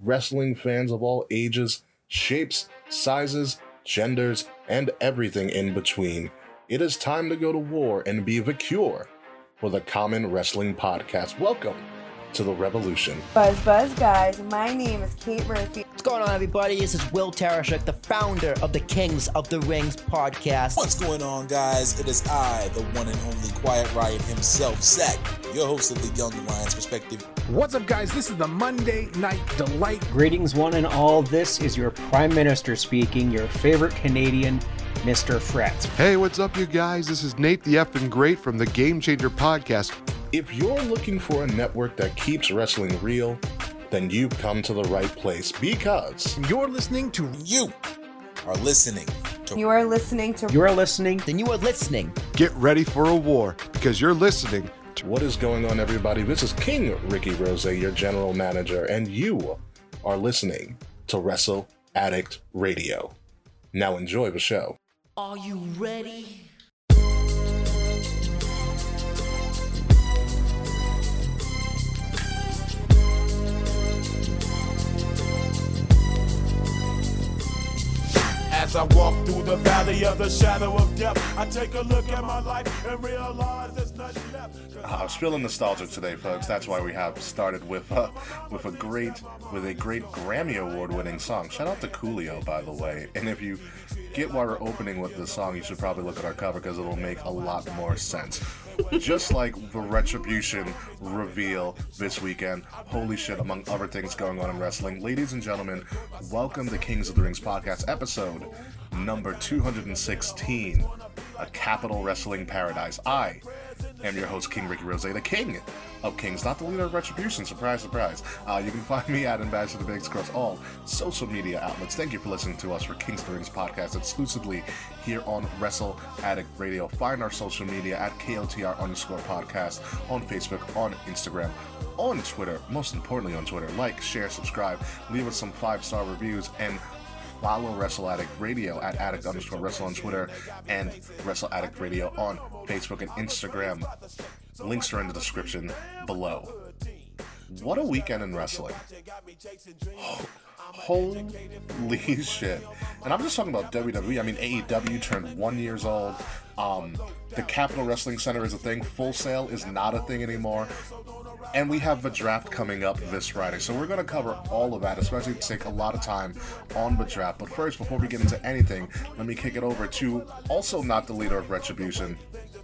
wrestling fans of all ages, shapes, sizes, genders, and everything in between. It is time to go to war and be the cure for the Common Wrestling Podcast. Welcome to the revolution. Buzz Buzz guys, my name is Kate Murphy. What's going on, everybody? This is Will Tarashuk, the founder of the Kings of the Rings podcast. What's going on, guys? It is I, the one and only Quiet Riot himself, Zach, your host of the Young Lions Perspective. What's up, guys? This is the Monday Night Delight. Greetings, one and all. This is your Prime Minister speaking, your favorite Canadian, Mr. Fret. Hey, what's up, you guys? This is Nate the Effing Great from the Game Changer Podcast. If you're looking for a network that keeps wrestling real, then you've come to the right place because You're listening to You are listening to You are listening to You are listening. Then you are listening. Get ready for a war because you're listening to what is going on, everybody? This is King Ricky Rose, your general manager, and you are listening to Wrestle Addict Radio. Now enjoy the show. Are you ready? As I walk through the valley of the shadow of death, I take a look at my life and realize there's nothing left. Uh, I'm feeling nostalgic today, folks. That's why we have started with uh, with a great with a great Grammy Award winning song. Shout out to Coolio, by the way. And if you get why we're opening with this song, you should probably look at our cover because it'll make a lot more sense. Just like the Retribution reveal this weekend, holy shit! Among other things going on in wrestling, ladies and gentlemen, welcome to Kings of the Rings podcast episode number 216, a Capitol Wrestling Paradise. I am your host, King Ricky Rose, the king of kings, not the leader of Retribution. Surprise, surprise. Uh, you can find me at Ambassador Biggs across all social media outlets. Thank you for listening to us for Kings the Rings podcast exclusively here on Wrestle Addict Radio. Find our social media at KOTR underscore podcast on Facebook, on Instagram, on Twitter, most importantly on Twitter. Like, share, subscribe, leave us some five star reviews, and follow Wrestle Addict Radio at addict underscore wrestle on Twitter and Wrestle Addict Radio on Facebook and Instagram. Links are in the description below. What a weekend in wrestling. Holy shit. And I'm just talking about WWE. I mean, AEW turned one years old. Um, the Capitol Wrestling Center is a thing. Full Sail is not a thing anymore. And we have the draft coming up this Friday. So we're going to cover all of that, especially take a lot of time on the draft. But first, before we get into anything, let me kick it over to also not the leader of Retribution.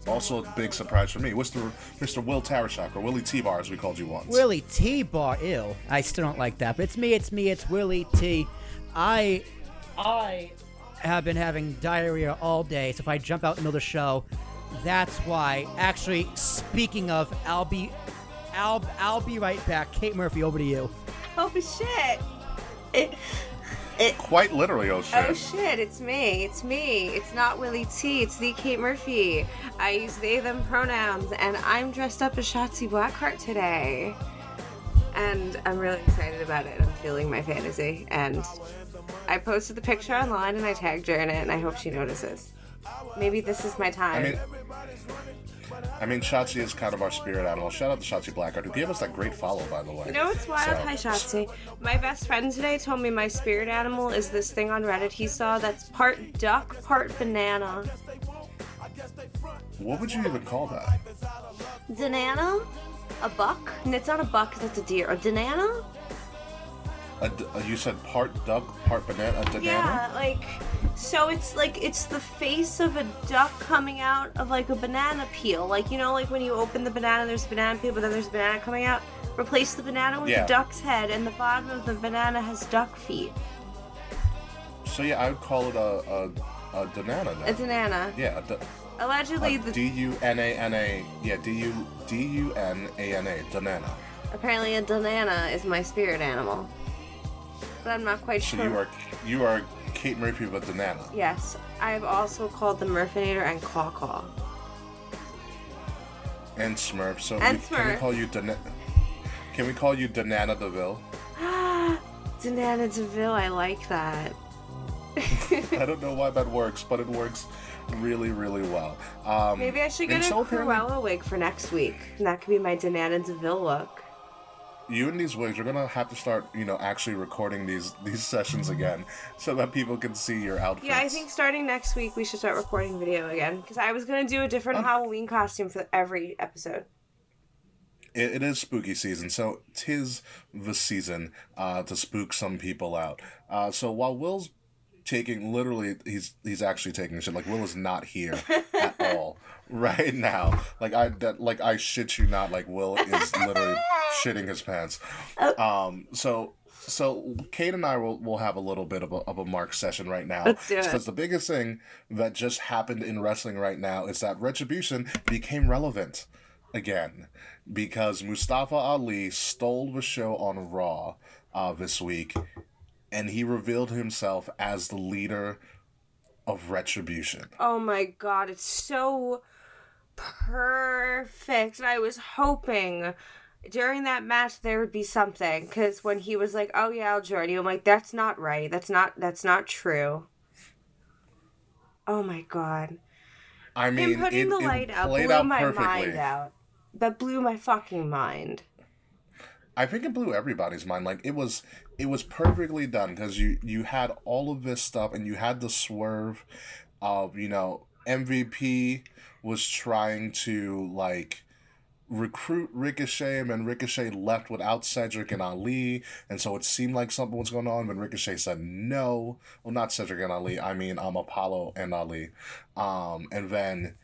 Also a big surprise for me, Mr. Mr. Will Tarashuk, or Willie T-Bar as we called you once. Willie T. Bar ill. I still don't like that, but it's me, it's me, it's Willie T. I, I have been having diarrhea all day, so if I jump out in the middle of the show, that's why. Actually, speaking of, I'll be, I'll, I'll be right back. Kate Murphy, over to you. Oh shit. It, it, Quite literally, oh shit. oh shit, it's me. It's me. It's not Willie T. It's the Kate Murphy. I use they them pronouns and I'm dressed up as Shotzi Blackheart today. And I'm really excited about it. I'm feeling my fantasy. And I posted the picture online and I tagged her in it and I hope she notices. Maybe this is my time. I mean, I mean, Shotzi is kind of our spirit animal. Shout out to Shotzi Blackheart, who gave us that great follow, by the way. You know what's wild? So- Hi, Shotzi. My best friend today told me my spirit animal is this thing on Reddit he saw that's part duck, part banana. What would you even call that? Banana? A buck? And it's not a buck, that's a deer. A banana? A uh, you said part duck, part banana, a banana? Yeah, like so it's like it's the face of a duck coming out of like a banana peel. Like you know, like when you open the banana, there's a banana peel, but then there's a banana coming out. Replace the banana with Yeah. the duck's head, and the bottom of the banana has duck feet. So yeah, I would call it a a, a banana. A Then. banana. Yeah, a, d- Allegedly, a the D U N A N A. Yeah, D U D U N A N A. Banana. apparently a banana is my spirit animal, but I'm not quite So sure. you are you are Kate Murphy with banana. Yes, I've also called the Murfinator and Caw Caw. And Smurf. So And we, can we call you Dana- Can we call you Danana Deville? Danana Deville, I like that. I don't know why that works, but it works really, really well. Um, Maybe I should get a so Cruella wig for next week. And that could be my Danana Deville look. You and these wigs, we're gonna have to start, you know, actually recording these these sessions again, so that people can see your outfits. Yeah, I think starting next week we should start recording video again because I was gonna do a different Halloween costume for every episode. it, it is spooky season, so tis the season uh, to spook some people out. Uh, so while Will's taking literally, he's he's actually taking shit. Like Will is not here at all right now. Like I that like I shit you not. Like Will is literally shitting his pants. Um. So. So Kate and I will, will have a little bit of a, of a mark session right now. Let's do it. Because the biggest thing that just happened in wrestling right now is that Retribution became relevant again because Mustafa Ali stole the show on Raw uh, this week, and he revealed himself as the leader of Retribution. Oh my god, it's so perfect. And I was hoping during that match there would be something because when he was like, "Oh yeah, I'll join you," I'm like, "That's not right. That's not. That's not true." Oh my god. I mean, Him putting it, the light out blew out my perfectly. mind out. That blew my fucking mind. I think it blew everybody's mind. Like it was, it was perfectly done because you you had all of this stuff and you had the swerve of you know MVP was trying to like recruit Ricochet and Ricochet left without Cedric and Ali and so it seemed like something was going on but Ricochet said no well not Cedric and Ali I mean um Apollo and Ali um and then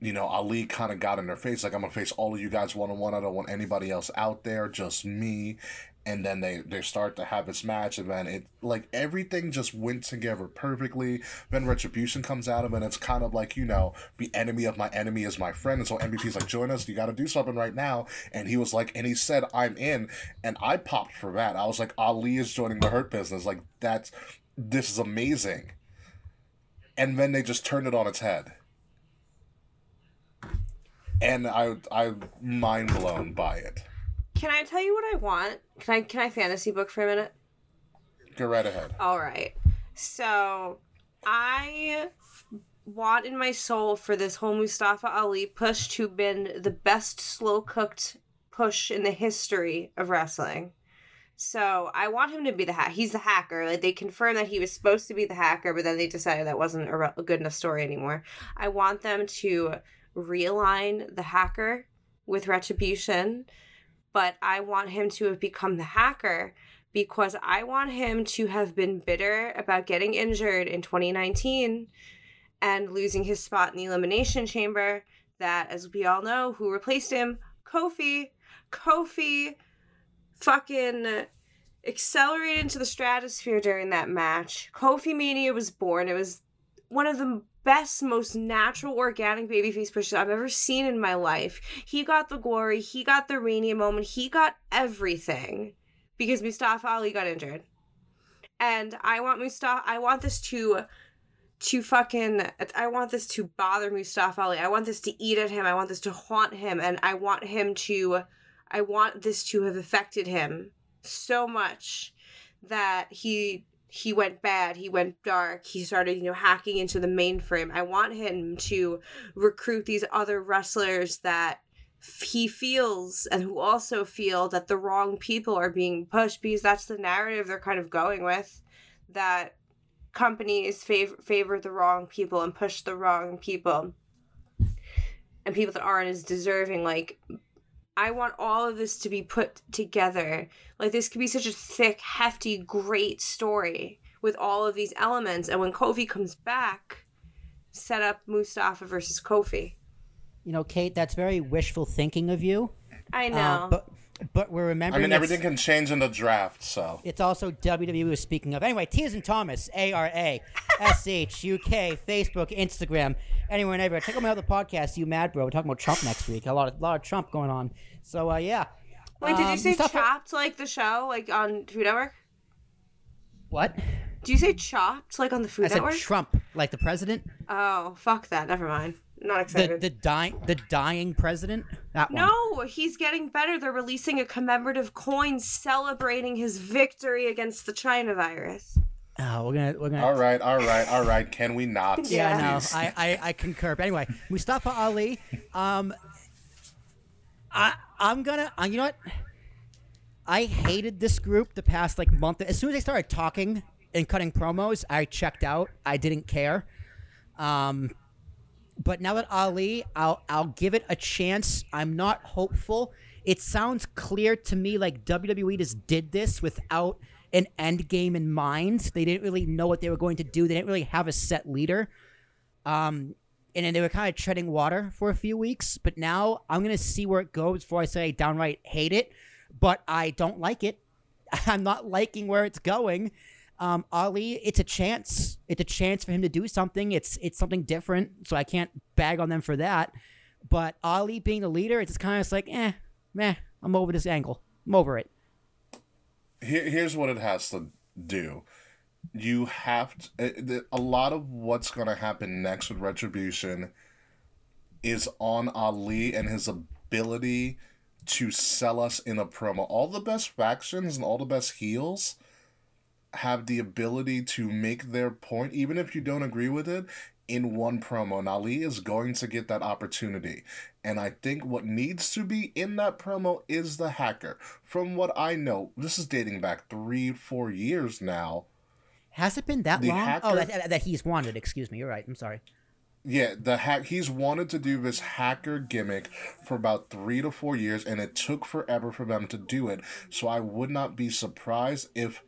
you know, Ali kind of got in their face, like, I'm to face all of you guys one on one. I don't want anybody else out there, just me. And then they, they start to have this match, and then it, like, everything just went together perfectly. Then Retribution comes out of it, and it's kind of like, you know, the enemy of my enemy is my friend. And so MVP's like, join us, you got to do something right now. And he was like, and he said, I'm in. And I popped for that. I was like, Ali is joining the Hurt Business. Like, that's, this is amazing. And then they just turned it on its head and I I'm mind blown by it. Can I tell you what I want? Can I can I fantasy book for a minute? Go right ahead. All right. So I want in my soul for this whole Mustafa Ali push to been the best slow cooked push in the history of wrestling. So I want him to be the hack. He's the hacker. Like they confirmed that he was supposed to be the hacker, but then they decided that wasn't a, re- a good enough story anymore. I want them to realign the hacker with retribution, but I want him to have become the hacker because I want him to have been bitter about getting injured in 2019 and losing his spot in the elimination chamber. That, as we all know, who replaced him? Kofi. Kofi fucking accelerated into the stratosphere during that match. Kofi Mania was born. It was one of the best, most natural, organic babyface pushes I've ever seen in my life. He got the glory, he got the Rainier moment, he got everything because Mustafa Ali got injured. And I want Mustafa, I want this to to fucking I want this to bother Mustafa Ali. I want this to eat at him. I want this to haunt him and I want him to I want this to have affected him so much that he he went bad, he went dark, he started, you know, hacking into the mainframe. I want him to recruit these other wrestlers that he feels and who also feel that the wrong people are being pushed because that's the narrative they're kind of going with that companies favor favor the wrong people and push the wrong people and people that aren't as deserving like I want all of this to be put together. Like this could be such a thick, hefty, great story with all of these elements. And when Kofi comes back, set up Mustafa versus Kofi. You know, Kate, that's very wishful thinking of you. I know. Uh, but but we're remembering. I mean, everything can change in the draft, so. It's also WWE was speaking of. Anyway, T is and Thomas, A R A S H U K, Facebook, Instagram, anywhere and everywhere. Check out my other podcast, You Mad Bro. We're talking about Trump next week. A lot of lot of Trump going on. So uh, yeah. Wait, did Um, you say Mustafa- Chopped like the show, like on Food Network? What? Do you say Chopped like on the Food I said Network? Trump, like the president, oh, fuck that. Never mind. Not the excited. the dying the dying president. That one. No, he's getting better. They're releasing a commemorative coin celebrating his victory against the China virus. Oh, we're gonna we're gonna. All right, all right, all right. Can we not? Yeah, no, please? I, I, I concur. But anyway, Mustafa Ali, um, I I'm gonna, uh, you know what? I hated this group the past like month. As soon as they started talking and cutting promos, I checked out. I didn't care. Um, but now that Ali, I'll I'll give it a chance. I'm not hopeful. It sounds clear to me like WWE just did this without an end game in mind. They didn't really know what they were going to do. They didn't really have a set leader. Um, and then they were kind of treading water for a few weeks. But now I'm gonna see where it goes before I say I downright hate it. But I don't like it. I'm not liking where it's going. Um, Ali, it's a chance. It's a chance for him to do something. It's it's something different. So I can't bag on them for that. But Ali being the leader, it's kind of like, eh, meh. I'm over this angle. I'm over it. Here, here's what it has to do. You have to, eh, a lot of what's going to happen next with Retribution is on Ali and his ability to sell us in a promo. All the best factions and all the best heels have the ability to make their point, even if you don't agree with it, in one promo. And Ali is going to get that opportunity. And I think what needs to be in that promo is the hacker. From what I know, this is dating back three, four years now. Has it been that The long? Oh, hacker- Oh, that, that, that he's wanted. Excuse me. You're right. I'm sorry. Yeah, the hack. He's wanted to do this hacker gimmick for about three to four years, and it took forever for them to do it. So I would not be surprised if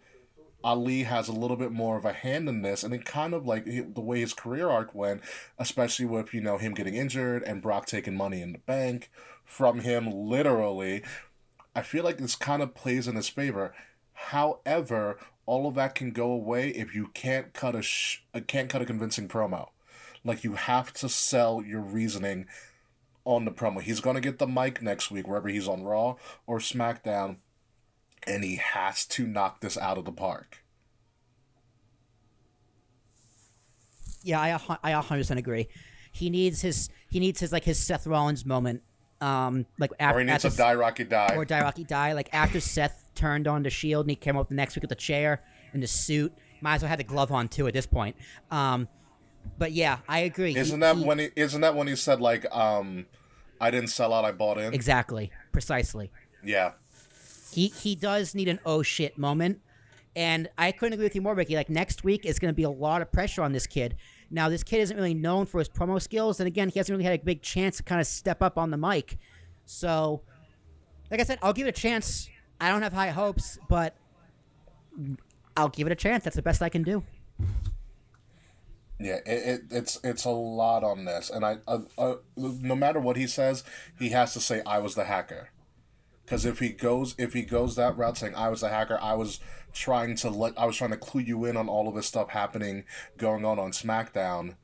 Ali has a little bit more of a hand in this, and it kind of like the way his career arc went, especially with you know him getting injured and Brock taking money in the bank from him, literally. I feel like this kind of plays in his favor. However, all of that can go away if you can't cut a sh- uh, can't cut a convincing promo. Like you have to sell your reasoning on the promo. He's gonna get the mic next week, wherever he's on Raw or SmackDown, and he has to knock this out of the park. Yeah, I a I 100% agree. He needs his he needs his like his Seth Rollins moment. Um, like after Or he needs after to die Rocky die. or die Rocky die. Like after Seth turned on the Shield and he came up the next week with the chair and the suit. Might as well have the glove on too at this point. Um, but yeah, I agree. Isn't that he- when he isn't that when he said like um I didn't sell out, I bought in? exactly precisely? Yeah. He he does need an oh shit moment. And I couldn't agree with you more, Ricky. Like next week is going to be a lot of pressure on this kid. Now this kid isn't really known for his promo skills, and again, he hasn't really had a big chance to kind of step up on the mic. So, like I said, I'll give it a chance. I don't have high hopes, but I'll give it a chance. That's the best I can do. Yeah, it, it it's it's a lot on this, and I uh, uh, no matter what he says, he has to say I was the hacker, because if he goes if he goes that route saying I was the hacker, I was trying to let I was trying to clue you in on all of this stuff happening going on on SmackDown,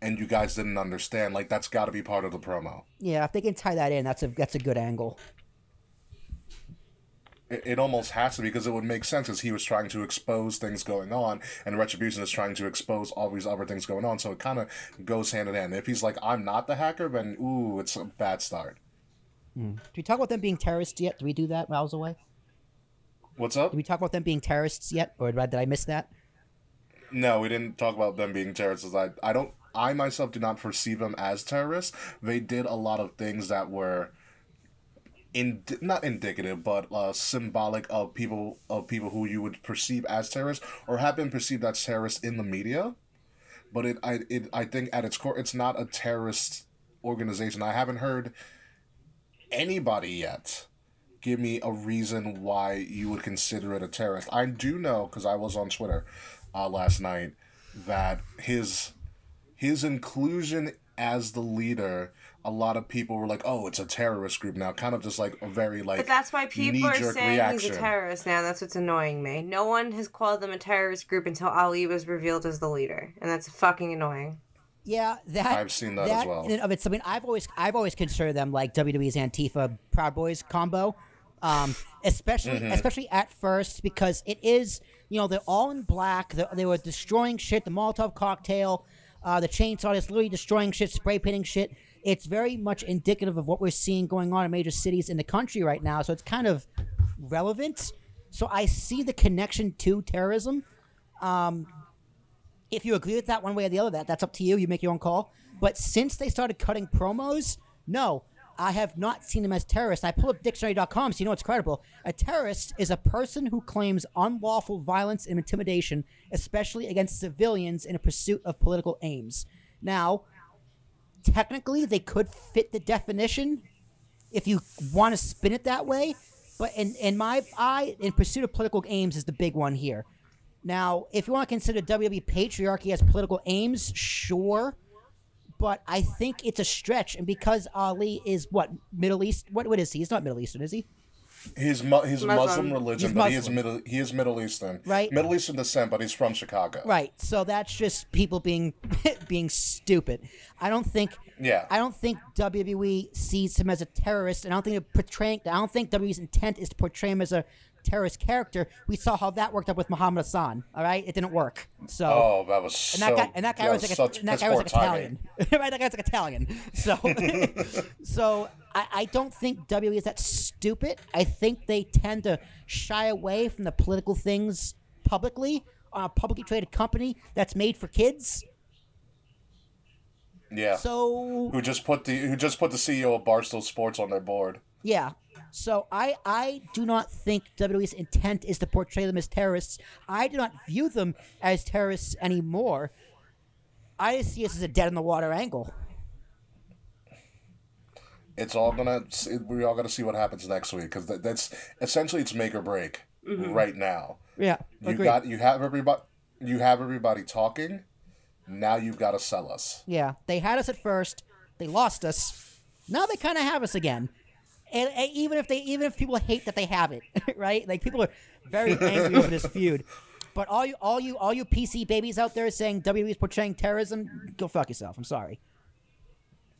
and you guys didn't understand. Like that's got to be part of the promo. Yeah, if they can tie that in, that's a that's a good angle. It, it almost has to because it would make sense as he was trying to expose things going on, and Retribution is trying to expose all these other things going on. So it kind of goes hand in hand. If he's like, "I'm not the hacker," then ooh, it's a bad start. Did we talk about them being terrorists yet? Did we do that while I was away? What's up? Did we talk about them being terrorists yet, or did I, did I miss that? No, we didn't talk about them being terrorists. I I don't. I myself do not perceive them as terrorists. They did a lot of things that were in not indicative, but uh, symbolic of people of people who you would perceive as terrorists or have been perceived as terrorists in the media. But it I it I think at its core, it's not a terrorist organization. I haven't heard anybody yet give me a reason why you would consider it a terrorist. I do know because I was on Twitter uh, last night that his his inclusion as the leader, a lot of people were like, "Oh, it's a terrorist group now." Kind of just like a very like. But that's why people are saying he's a terrorist now. That's what's annoying me. No one has called them a terrorist group until Ali was revealed as the leader, and that's fucking annoying. Yeah, that I've seen that as well. Of its, I mean, I've always, I've always considered them like WWE's Antifa Proud Boys combo, um, especially, Mm-hmm. especially at first because it is, you know, they're all in black. They, they were destroying shit. The Molotov cocktail, uh, the chainsaw is literally destroying shit, spray painting shit. It's very much indicative of what we're seeing going on in major cities in the country right now. So it's kind of relevant. So I see the connection to terrorism if you agree with that one way or the other, that that's up to you. You make your own call. But since they started cutting promos, no, I have not seen them as terrorists. I pulled up dictionary.com so you know it's credible. A terrorist is a person who claims unlawful violence and intimidation, especially against civilians in a pursuit of political aims. Now, technically, they could fit the definition if you want to spin it that way. But in, in my eye, in pursuit of political aims is the big one here. Now, if you want to consider WWE patriarchy as political aims, sure. But I think it's a stretch, and because Ali is what Middle East, what what is he? He's not Middle Eastern, is he? He's mu- he's Muslim. Muslim religion, He's but he is middle he is Middle Eastern. Right. Middle Eastern descent, but he's from Chicago. Right. So that's just people being being stupid. I don't think. Yeah. I don't think WWE sees him as a terrorist, and I don't think they're portraying. I don't think WWE's intent is to portray him as a terrorist character. We saw how that worked up with Muhammad Hassan. All right, it didn't work. So. Oh, that was And so. that guy, and that guy that was like, a, and that guy was like piss poor timing. Italian, right? That guy's like Italian. So, so I, I don't think WWE is that stupid. I think they tend to shy away from the political things publicly on a publicly traded company that's made for kids. Yeah. So who just put the who just put the CEO of Barstool Sports on their board? Yeah. So I I do not think WWE's intent is to portray them as terrorists. I do not view them as terrorists anymore. I just see this as a dead in the water angle. It's all gonna. We all gonna see what happens next week because that, that's essentially it's make or break mm-hmm. right now. Yeah. You agreed. got you have everybody you have everybody talking. Now you've got to sell us. Yeah, they had us at first. They lost us. Now they kind of have us again. And, and even if they, even if people hate that they have it, right? Like people are very angry over this feud. But all you, all you, all you PC babies out there saying WWE is portraying terrorism, go fuck yourself. I'm sorry.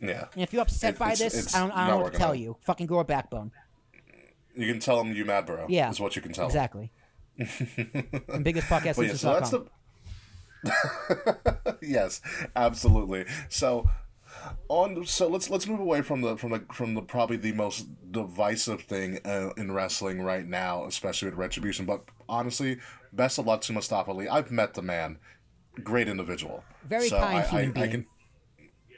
Yeah. And if you're upset It- by it's- this, it's I don't, I don't know what to tell out. you. Fucking grow a backbone. You can tell them you mad, bro. Yeah, is what you can tell exactly. and biggest podcast But yeah, so that's the. yes, absolutely. So, on so let's let's move away from the from the from the probably the most divisive thing uh, in wrestling right now, especially with Retribution. But honestly, best of luck to Mustafa Ali. I've met the man, great individual, Very so kind I, human I, I being. can,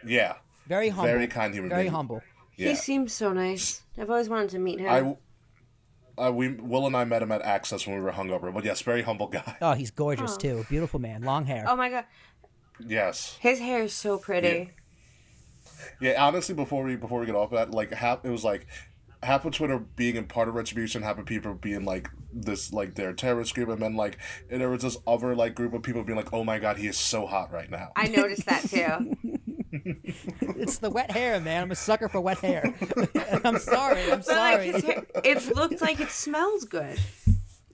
yeah, very humble. very kind human Very being. humble. Yeah. He seems so nice. I've always wanted to meet him. I. Uh, we Will and I met him at Access when we were hungover, but yes, very humble guy. Oh, he's gorgeous too. Beautiful man, long hair. oh my god, Yes, his hair is so pretty. Yeah, honestly, before we before we get off that, like half it was like half of Twitter being in part of Retribution, half of people being like this, like their terrorist group, and then like and there was this other like group of people being like, "Oh my god, he is so hot right now." I noticed that too. It's the wet hair, man. I'm a sucker for wet hair. I'm sorry. I'm But sorry. his hair, it looked like it smells good.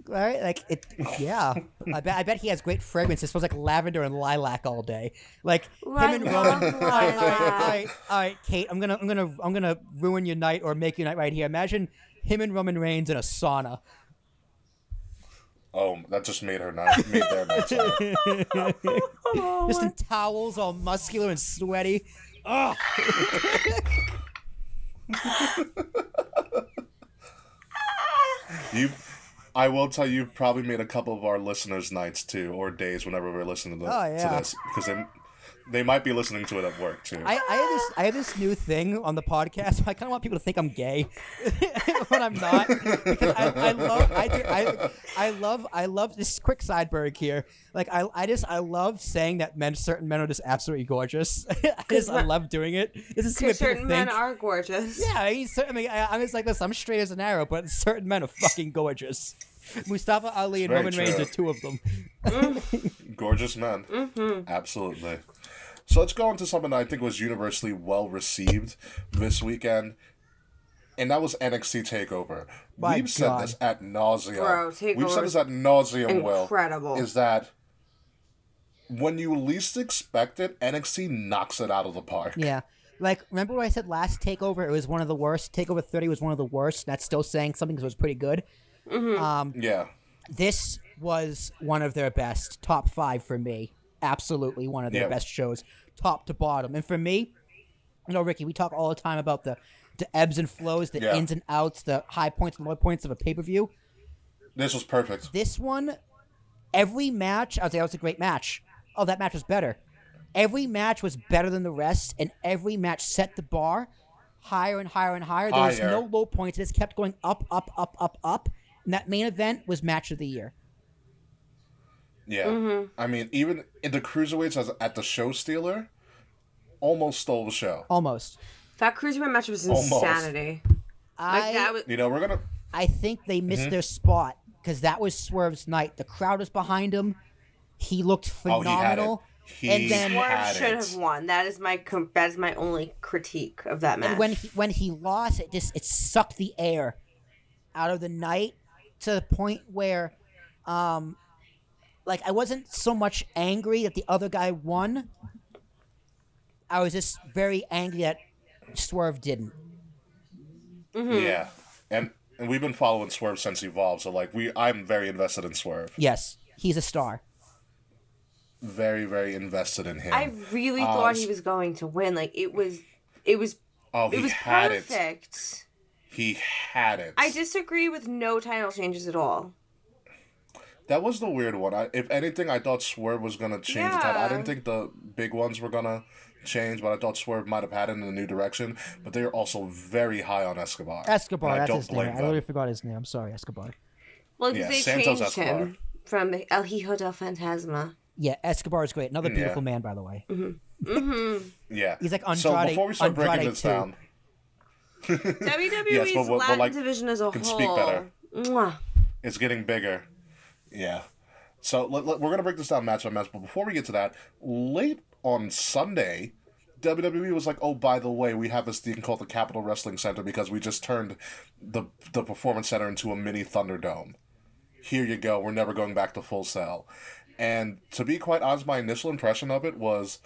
Right? Like it. Yeah. I bet. I bet he has great fragrance. It smells like lavender and lilac all day. Like him and Roman. All right, all right, all lilac. right, all right, Kate. I'm gonna, I'm gonna, I'm gonna ruin your night or make your night right here. Imagine him and Roman Reigns in a sauna. Oh, that just made her night, made their night. sorry. Just in towels, all muscular and sweaty. Ugh. You, I will tell you, probably made a couple of our listeners' nights too, or days whenever we're listening to, Oh, yeah. to this, because they they might be listening to it at work too. I, I have this I have this new thing on the podcast. I kind of want people to think I'm gay when I'm not because I, I love I, do, I I love I love this quick sideberg here. Like I, I just I love saying that men certain men are just absolutely gorgeous. I just I love doing it. This is what Because certain think. men are gorgeous. yeah, I mean, cer- I mean I, I'm just like this. I'm straight as an arrow, but certain men are fucking gorgeous. Mustafa Ali and very Roman Reigns are two of them. Gorgeous men. Mm-hmm. Absolutely. So let's go into something that I think was universally well received this weekend, and that was NXT Takeover. My We've said this at nauseum. Bro, We've said this at nauseum. Will incredible. is that when you least expect it, NXT knocks it out of the park. Yeah. Like, remember what I said last takeover? It was one of the worst. Takeover 30 was one of the worst. That's still saying something because it was pretty good. Um, Yeah. this was one of their best. Top five for me. Absolutely one of their Yeah. best shows, top to bottom. And for me, you know, Ricky, we talk all the time about the, the ebbs and flows, the Yeah. ins and outs, the high points and low points of a pay per view. This was perfect. This one, every match, I was like, that was a great match. Oh, that match was better. Every match was better than the rest, and every match set the bar. higher and higher and higher. There was Higher. no low points. It just kept going up, up, up, up, up. And that main event was match of the year. Yeah. Mm-hmm. I mean, even in the cruiserweights as at the show stealer, almost stole the show. Almost. That cruiserweight match was Almost. insanity. I Like that was You know, we're gonna. I think they missed Mm-hmm. their spot because that was Swerve's night. The crowd was behind him. He looked Oh, he had it. phenomenal. He and then Swerve should it. have won. That is my that is my only critique of that match. and when he, when he lost, it just it sucked the air out of the night to the point where, um, like I wasn't so much angry that the other guy won. I was just very angry that Swerve didn't. Yeah, and and we've been following Swerve since Evolve, so like we, I'm very invested in Swerve. Yes, he's a star. Very, very invested in him. I really Uh, thought he was going to win. Like it was, it was, oh, it he was had it. perfect. He had it. I disagree with no title changes at all. That was the weird one. I, if anything, I thought Swerve was gonna change the title. I didn't think the big ones were gonna change, but I thought Swerve might have had it in a new direction. But they are also very high on Escobar. Escobar, And I don't his name. blame I them. literally forgot his name. I'm sorry, Escobar. Well, Yeah, they Santos changed Escobar. him from El Hijo del Fantasma. Yeah, Escobar is great. Another Yeah. beautiful man, by the way. Mhm. Mhm. Yeah, He's like Andrade. So Andrade- before we start breaking this too. down, WWE's Yes, but- but, Latin like, division as a can whole. speak better. Mwah. it's getting bigger. Yeah. So let, let- we're gonna break this down match by match, but before we get to that, late on Sunday, WWE was like, "Oh, by the way, we have this thing called the Capitol Wrestling Center because we just turned the the Performance Center into a mini Thunderdome. Here you go. We're never going back to Full Sail." And to be quite honest, my initial impression of it was,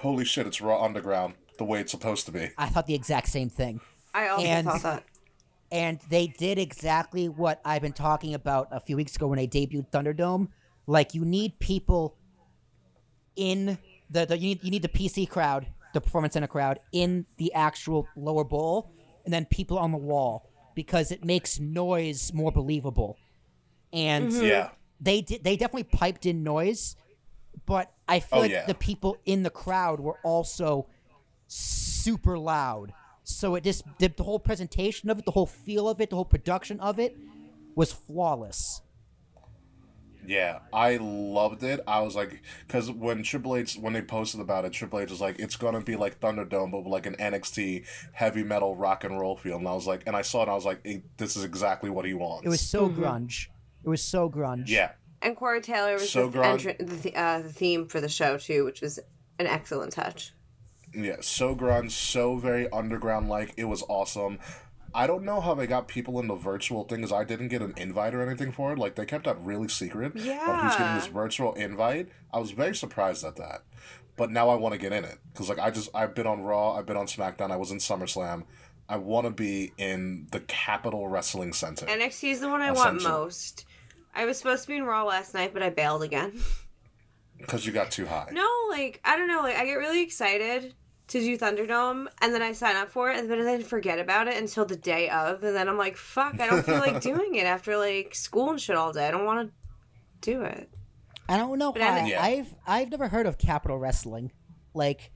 "Holy shit! It's Raw Underground, the way it's supposed to be." I thought the exact same thing. I also And- thought that. And they did exactly what I've been talking about a few weeks ago when they debuted Thunderdome. Like you need people in the, the you need you need the PC crowd, the Performance Center crowd in the actual lower bowl, and then people on the wall because it makes noise more believable. And mm-hmm. Yeah. they did they definitely piped in noise, but I oh, feel Oh, like yeah. the people in the crowd were also super loud. So it just the, the whole presentation of it, the whole feel of it, the whole production of it was flawless. Yeah, I loved it. I was like, because when Triple H, when they posted about it, Triple H was like, it's gonna be like Thunderdome, but with like an NXT heavy metal rock and roll feel. And I was like, and I saw it, and I was like, this is exactly what he wants. It was so grunge. It was so grunge. yeah, And Corey Taylor was So the, grunge. entr- the, th- uh, the theme for the show too, which was an excellent touch. Yeah, so grunge, so very underground like. It was awesome. I don't know how they got people in the virtual thing, because I didn't get an invite or anything for it. Like they kept that really secret. But who's getting this virtual invite? I was very surprised at that. But now I want to get in it because like I just I've been on Raw, I've been on SmackDown, I was in SummerSlam. I want to be in the Capitol Wrestling Center. NXT is the one I want most. I was supposed to be in Raw last night, but I bailed again. Because you got too high. No, like I don't know, like I get really excited to do Thunderdome, and then I sign up for it, and then I forget about it until the day of, and then I'm like, fuck, I don't feel like doing it after like school and shit all day. I don't want to do it. I don't know But why. I'm- Yeah. I've I've never heard of Capitol Wrestling. Like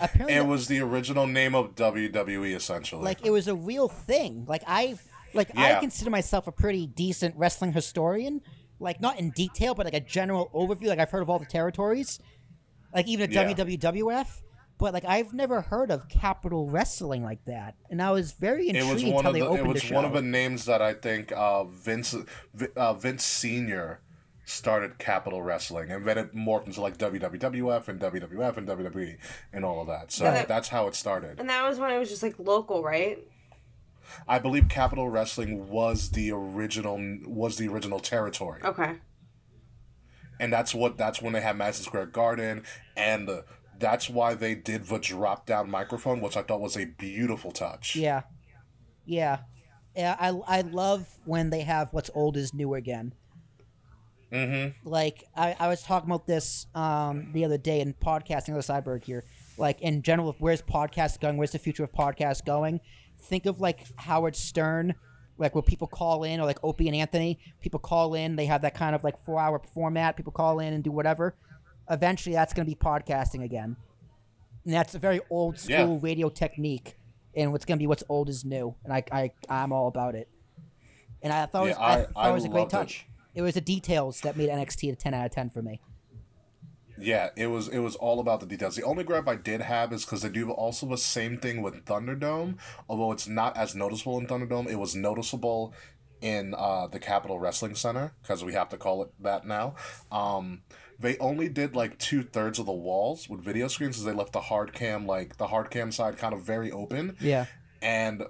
apparently It was the original name of WWE essentially. like it was a real thing. Like I like I consider myself a pretty decent wrestling historian. Like not in detail, but like a general overview. Like I've heard of all the territories, like even a Yeah. WWF. But like I've never heard of Capitol Wrestling like that, and I was very it intrigued was one how of they the it was the show. one of the names that I think uh, Vince uh, Vince Senior started Capitol Wrestling and then it morphed into like WWF and WWF and WWE and all of that. So Right. that's how it started. And that was when it was just like local, right? I believe Capitol Wrestling was the original was the original territory. Okay. and that's what that's when they had Madison Square Garden, and uh, that's why they did the drop down microphone, which I thought was a beautiful touch. Yeah, yeah, yeah. I I love when they have what's old is new again. Mm-hmm. Like I, I was talking about this um the other day in podcasting with Cyberg here. Like in general, where's podcast going? Where's the future of podcast going? Think of like Howard Stern, like where people call in, or like Opie and Anthony. People call in. They have that kind of like four hour format. People call in and do whatever. Eventually, that's going to be podcasting again. And that's a very old school Yeah. radio technique. and what's gonna be what's old is new, and I I I'm all about it. And I thought, it was, I, I- thought it was a great loved it. touch. It. was the details that made NXT a 10 out of 10 for me. Yeah, it was it was all about the details. The only gripe I did have is because they do also the same thing with Thunderdome, although it's not as noticeable in Thunderdome. It was noticeable in uh, the Capitol Wrestling Center because we have to call it that now. Um, they only did like two thirds of the walls with video screens because they left the hard cam like the hard cam side kind of very open. Yeah. and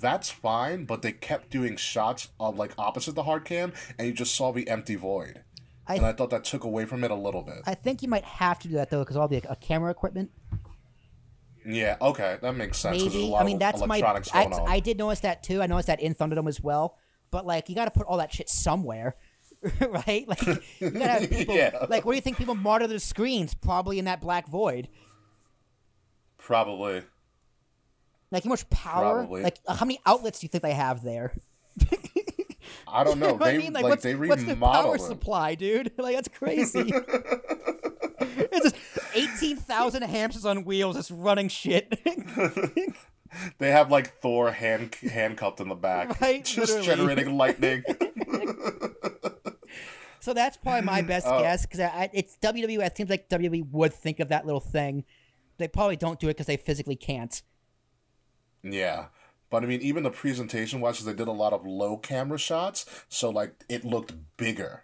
that's fine. But they kept doing shots of like opposite the hard cam, and you just saw the empty void. I- and I thought that took away from it a little bit. I think you might have to do that though, because all the uh, camera equipment. Yeah, okay, that makes sense. Maybe. I mean, that's my. I. I did notice that too. I noticed that in Thunderdome as well. But like, you got to put all that shit somewhere, right? Like, you got to have people. Yeah. Like, what do you think people monitor the screens? Probably in that black void. Probably. Like, how much power? Probably. Like, how many outlets do you think they have there? I don't know. You know they I mean? Like, like what's, they what's the power it. supply, dude? Like, that's crazy. it's just 18,000 hamsters on wheels just running shit. They have like Thor hand handcuffed in the back, Right, just literally. generating lightning. So that's probably my best Oh. guess because I, I, it's WWE. It seems like WWE would think of that little thing. They probably don't do it because they physically can't. yeah, but I mean, even the presentation wise, they did a lot of low camera shots, so like it looked bigger.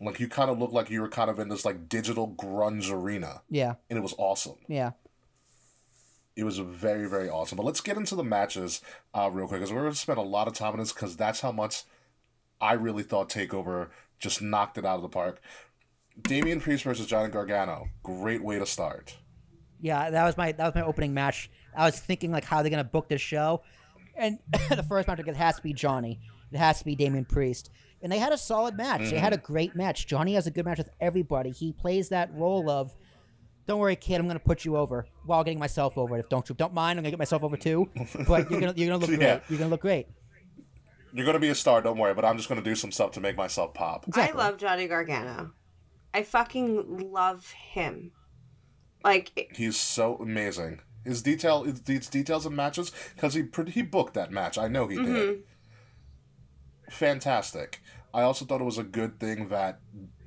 Like you kind of looked like you were kind of in this like digital grunge arena, Yeah, and it was awesome. yeah. It was very, very awesome. But let's get into the matches uh, real quick because we're going to spend a lot of time on this because that's how much I really thought Takeover just knocked it out of the park. Damian Priest versus Johnny Gargano. Great way to start. Yeah, that was my that was my opening match. I was thinking like how they're gonna book this show, and the first match it has to be Johnny. It has to be Damian Priest, and they had a solid match. They had a mm-hmm. great match. Johnny has a good match with everybody. He plays that role of, "Don't worry, kid, I'm gonna put you over while getting myself over. If don't you don't mind, I'm gonna get myself over too. But you're gonna you're gonna look great. You're gonna look great. You're going to be a star, don't worry, but I'm just going to do some stuff to make myself pop. Exactly. I love Johnny Gargano. I fucking love him. Like He's so amazing. His detail, his, his details in matches, because he pre- he booked that match. I know he did. Mm-hmm. Fantastic. I also thought it was a good thing that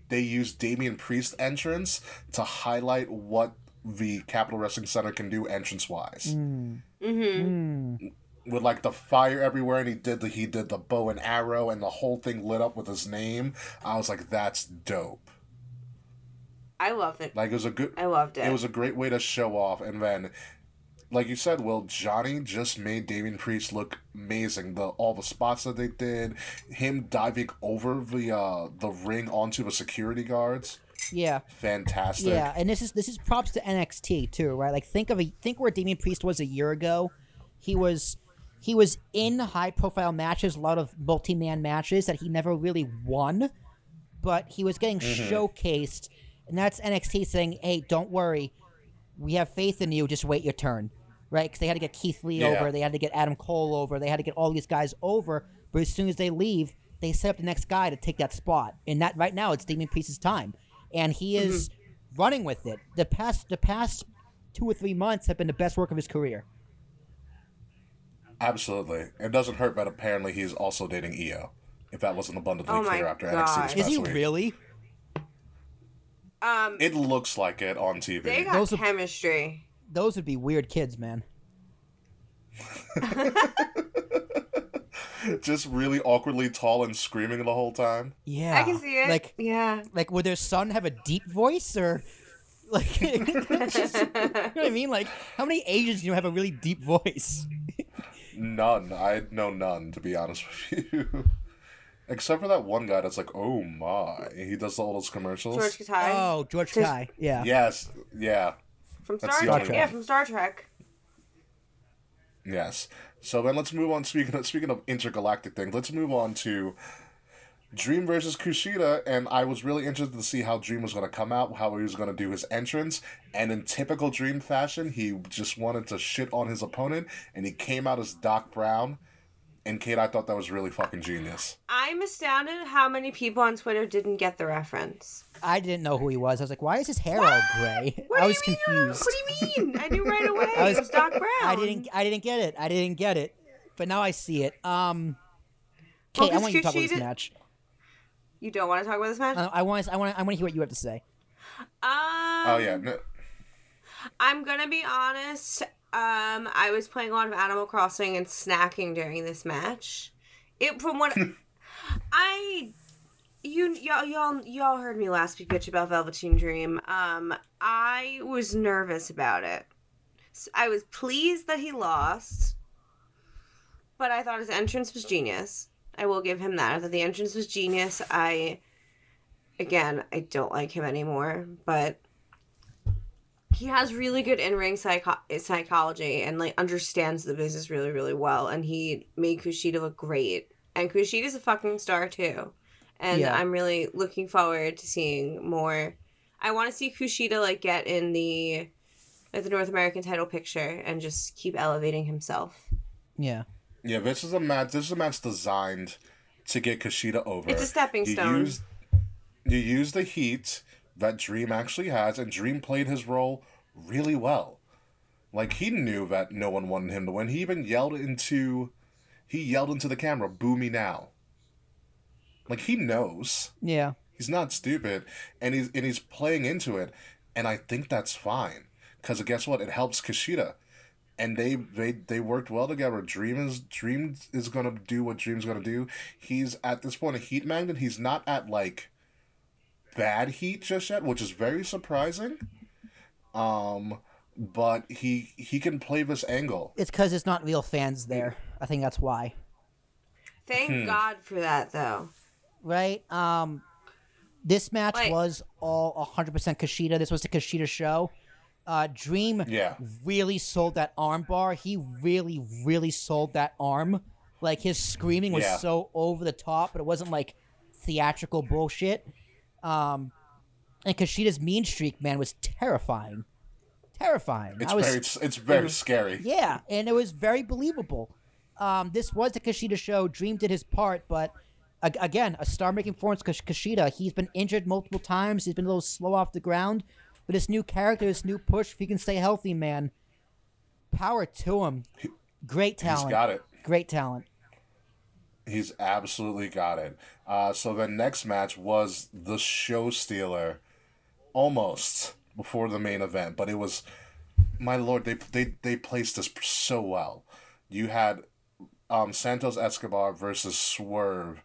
they used Damian Priest entrance to highlight what the Capitol Wrestling Center can do entrance wise. Mm. Mm-hmm. Mm. With like the fire everywhere, and he did the he did the bow and arrow, and the whole thing lit up with his name. I was like, that's dope. I love it. Like it was a good. I loved it. It was a great way to show off, and then, like you said, well Johnny just made Damian Priest look amazing. The all the spots that they did, him diving over the uh the ring onto the security guards, Yeah. fantastic. Yeah, and this is this is props to NXT too, right? Like think of a think where Damian Priest was a year ago. He was he was in high profile matches, a lot of multi man matches that he never really won, but he was getting mm-hmm. showcased, and that's NXT saying, "Hey, don't worry, we have faith in you. Just wait your turn." Right? Because they had to get Keith Lee Yeah. over, they had to get Adam Cole over, they had to get all these guys over. But as soon as they leave, they set up the next guy to take that spot. And that right now, it's Damian Priest's time, and he is mm-hmm. running with it. The past the past two or three months have been the best work of his career. Absolutely. It doesn't hurt, but apparently he's also dating Io. If that wasn't abundantly Oh clear after God. NXT this Is he week. really? um It looks like it on TV. they got Those are- chemistry. Those would be weird kids, man. just really awkwardly tall and screaming the whole time. Yeah, I can see it. Like, yeah. like would their son have a deep voice or? Like, just- you know what I mean? Like, how many Asians do you have a really deep voice? None. I know none, to be honest with you. Except for that one guy that's like, oh my. He does all those commercials. George Katai Oh, George Just- Kai. Yeah. Yes. Yeah. from Star Trek. Yeah, from Star Trek. Yes. So then let's move on. Speaking of, speaking of intergalactic things, let's move on to Dream versus Kushida. And I was really interested to see how Dream was going to come out, how he was going to do his entrance. And in typical Dream fashion, he just wanted to shit on his opponent, and he came out as Doc Brown. And Kate, I thought that was really fucking genius. I'm astounded how many people on Twitter didn't get the reference. I didn't know who he was. I was like, why is his hair all gray? What I do was you mean? you don't know- confused. What do you mean? I knew right away. I was- it was Doc Brown. I didn't. I didn't get it. I didn't get it. But now I see it. Um, Well, Kate, I 'cause want you to talk about this match. You don't want to talk about this match? Uh, I want. I want. I want to hear what you have to say. um, Oh yeah, no, I'm gonna be honest. Um, I was playing a lot of Animal Crossing and snacking during this match. It from what I, you y'all y'all y'all heard me last week bitch about Velveteen Dream. Um, I was nervous about it. I was pleased that he lost, but I thought his entrance was genius. I will give him that. I thought the entrance was genius. I, again, I don't like him anymore, but he has really good in-ring psycho- psychology and like understands the business really really well and he made kushida look great and kushida's a fucking star too and Yeah. i'm really looking forward to seeing more i want to see kushida like get in the like, the north american title picture and just keep elevating himself Yeah. Yeah. This is a match. This is a match designed to get Kushida over. It's a stepping You stone. use, you use the heat that Dream actually has, and Dream played his role really well. Like he knew that no one wanted him to win. He even yelled into, he yelled into the camera, "Boo me now." Like he knows. Yeah. He's not stupid, and he's and he's playing into it, and I think that's fine. Cause guess what? It helps Kushida, and they they they worked well together. Dream is Dream is gonna do what Dream's gonna do. He's at this point a heat magnet. He's not at like bad heat just yet, which is very surprising. Um, but he he can play this angle. It's because it's not real fans there. I think that's why. thank Hmm. god for that though Right. Um, this match Like- was all 100% Kushida. This was the Kushida show. Uh, Dream Yeah. really sold that arm bar. He really, really sold that arm. Like his screaming was Yeah. so over the top, but it wasn't like theatrical bullshit. Um, and Kushida's mean streak, man, was terrifying. Terrifying. It's was, very it's, it's very scary. yeah, and it was very believable. Um, this was the Kushida show. Dream did his part, but ag- again, a star-making performance. Kush- Kushida, he's been injured multiple times. He's been a little slow off the ground, but this new character, this new push, if he can stay healthy, man, power to him. Great talent. He's got it. Great talent. He's absolutely got it. Uh, so the next match was the show stealer, almost before the main event, but it was, my lord, they they they placed this so well. You had um, Santos Escobar versus Swerve,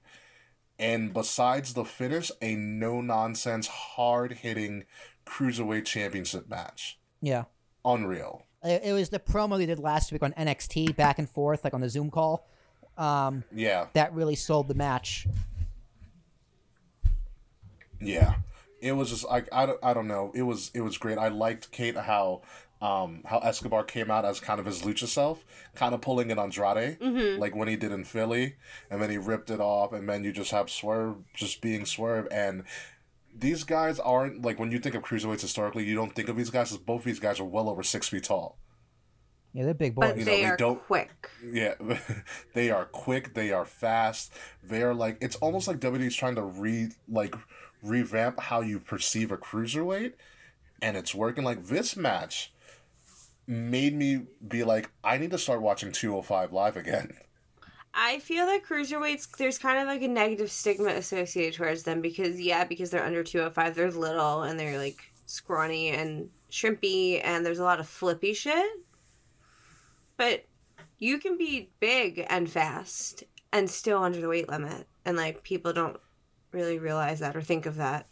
and besides the finish, a no nonsense, hard hitting cruiserweight championship match. Yeah. Unreal. It, it was the promo they did last week on NXT, back and forth, like on the Zoom call. Um, Yeah. that really sold the match. Yeah, it was just like I don't, I don't know. It was it was great. I liked Kate how um how Escobar came out as kind of his lucha self, kind of pulling an Andrade, like when he did in Philly, and then he ripped it off, and then you just have Swerve just being Swerve, and these guys aren't like when you think of cruiserweights historically, you don't think of these guys as both these guys are well over six feet tall. Yeah, they're big boys. but know, they they are don't- quick Yeah, they are quick. They are fast. They are like it's almost like WWE's trying to re like revamp how you perceive a cruiserweight, and it's working. Like this match made me be like, I need to start watching two hundred five live again. I feel that cruiserweights, there's kind of like a negative stigma associated towards them because, yeah, because they're under 205, they're little and they're like scrawny and shrimpy and there's a lot of flippy shit. But you can be big and fast and still under the weight limit. And like people don't really realize that or think of that.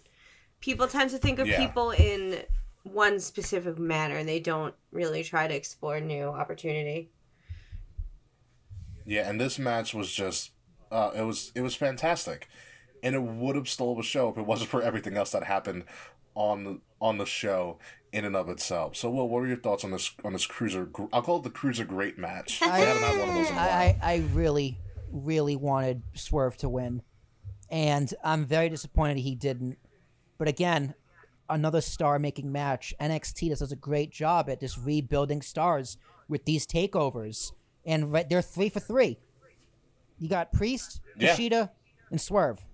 People tend to think of Yeah. people in one specific manner and they don't really try to explore new opportunity. Yeah, and this match was just uh, it was it was fantastic, and it would have stole the show if it wasn't for everything else that happened on the on the show in and of itself. So, Will, what were your thoughts on this on this cruiser? I'll call it the cruiser great match. I haven't had one of those in a while. I, I, I really, really wanted Swerve to win. And I'm very disappointed he didn't. But again, another star making match. NXT does a great job at just rebuilding stars with these takeovers. And right, they're three for three. You got Priest, Yeah. Kushida, and Swerve.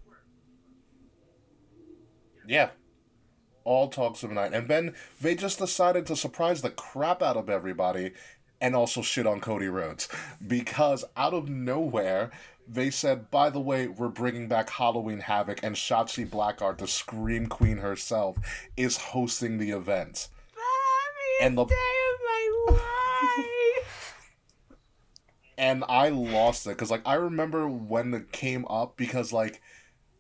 Yeah, all talks of the night. And then they just decided to surprise the crap out of everybody and also shit on Cody Rhodes. Because out of nowhere, they said, by the way, we're bringing back Halloween Havoc, and Shotzi Blackheart, the Scream Queen herself, is hosting the event. And the- day of my life. And I lost it because like I remember when it came up because like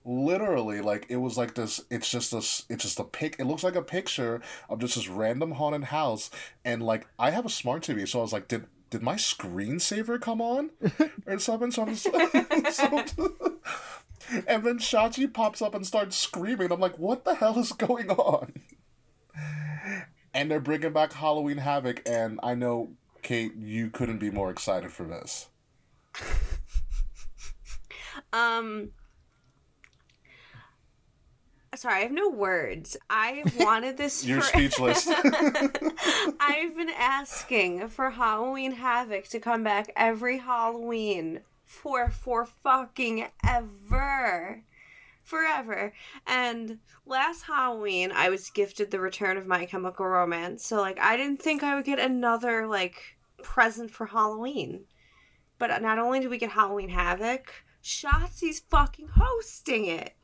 literally like it was like this it's just this it's just a pic it looks like a picture of just this random haunted house and like I have a smart TV so I was like did did my screensaver come on or something? So I'm just so- and then Shotzi pops up and starts screaming. I'm like what the hell is going on? And they're bringing back Halloween Havoc and I know Kate you couldn't be more excited for this Um. Sorry, I have no words. I wanted this. You're for- speechless. I've been asking for Halloween Havoc to come back every Halloween for for fucking ever. Forever. And last Halloween I was gifted the return of My Chemical Romance. So like I didn't think I would get another like present for Halloween. But not only do we get Halloween Havoc, Shotzi's fucking hosting it.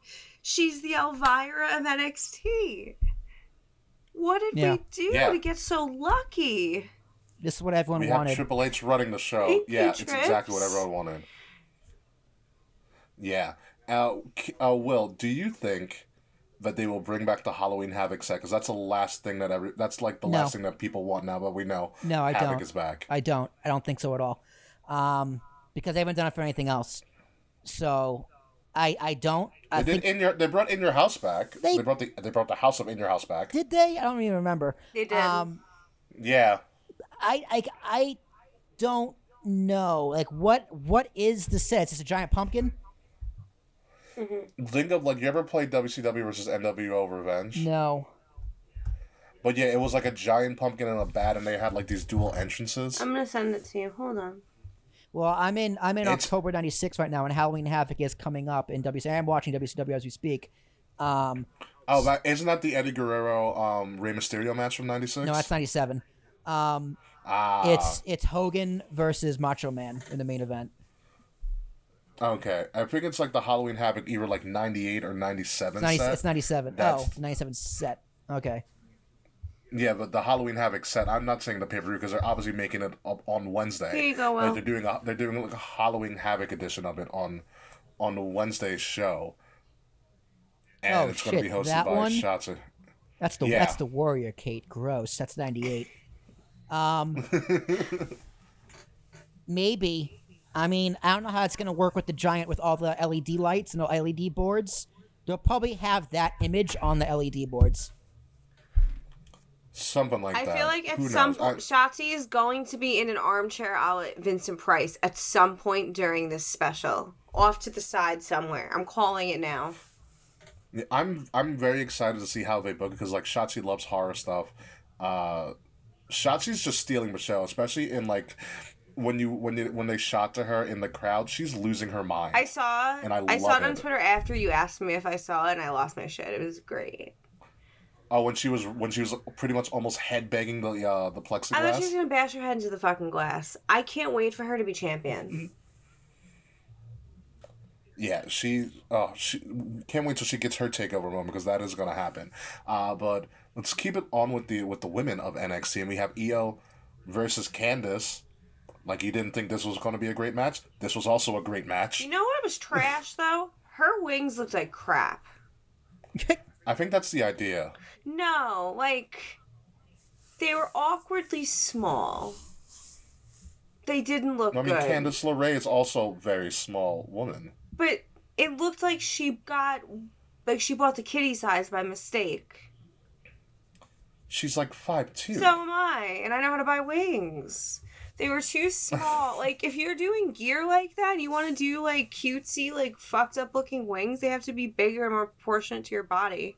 She's the Elvira of NXT. What did Yeah. we do Yeah. to get so lucky? This is what everyone we have wanted. Triple H running the show. Thank yeah, it's exactly what Trips. everyone wanted. Yeah. Uh, uh, Will, do you think that they will bring back the Halloween Havoc set? Because that's the last thing that every that's like the No. last thing that people want now. But we know No, I Havoc don't. is back. I don't. I don't think so at all. Um, because they haven't done it for anything else. So, I I don't. I they think did in your they brought in your house back. They- They, brought the they brought the house of in your house back. did they? I don't even remember. They did. Um, Yeah. I I I don't know. Like what what is the set? It's just a giant pumpkin. Think of like you ever played WCW versus NWO Revenge? No. But yeah, it was like a giant pumpkin and a bat, and they had like these dual entrances. I'm gonna send it to you. Hold on. Well, I'm in I'm in It's- October '96 right now, and Halloween Havoc is coming up in WCW. I'm watching WCW as we speak. Um, Oh, that isn't that the Eddie Guerrero um Rey Mysterio match from '96? no, that's '97. Um, ah. it's it's Hogan versus Macho Man in the main event. Okay. I think it's like the Halloween Havoc, either like '98 or '97 It's, 90, set. it's 97. Oh, 97 set. Okay. Yeah, but the Halloween Havoc set. I'm not saying the pay per view because they're obviously making it up on Wednesday. Here you go, Like they're doing a they're doing like a Halloween Havoc edition of it on on the Wednesday show. And Oh, it's going to shit, be hosted that by one? Shotzi. That's the Yeah. that's the Warrior, Kate. Gross. That's 98. Um, maybe. I mean, I don't know how it's gonna work with the giant with all the LED lights and the LED boards. They'll probably have that image on the LED boards. Something like I that. I feel like at Who some knows? point, I- Shotzi is going to be in an armchair a la Vincent Price at some point during this special. Off to the side somewhere. I'm calling it now. I'm I'm very excited to see how they book because like Shotzi loves horror stuff. Uh, Shotzi's just stealing Michelle, especially in like when you when you when they shot to her in the crowd, she's losing her mind. I saw And I I, saw it on it. Twitter after you asked me if I saw it and I lost my shit. It was great. oh, when she was when she was pretty much almost head banging the uh, the I thought she was gonna bash her head into the fucking glass. I can't wait for her to be Mm-hmm. champion. Yeah, she oh she can't wait till she gets her takeover moment because that is gonna happen. Uh, but let's keep it on with the with the women of NXT and we have Io versus Candice. Like you didn't think this was gonna be a great match. This was also a great match. You know what was trash though? Her wings looked like crap. I think that's the idea. No, like they were awkwardly small. They didn't look I mean, good. Candice LeRae is also a very small woman. But it looked like she got like she bought the kitty size by mistake. She's like five two. So am I, and I know how to buy wings. They were too small. like if you're doing gear like that, and you want to do like cutesy, like fucked up looking wings. They have to be bigger and more proportionate to your body.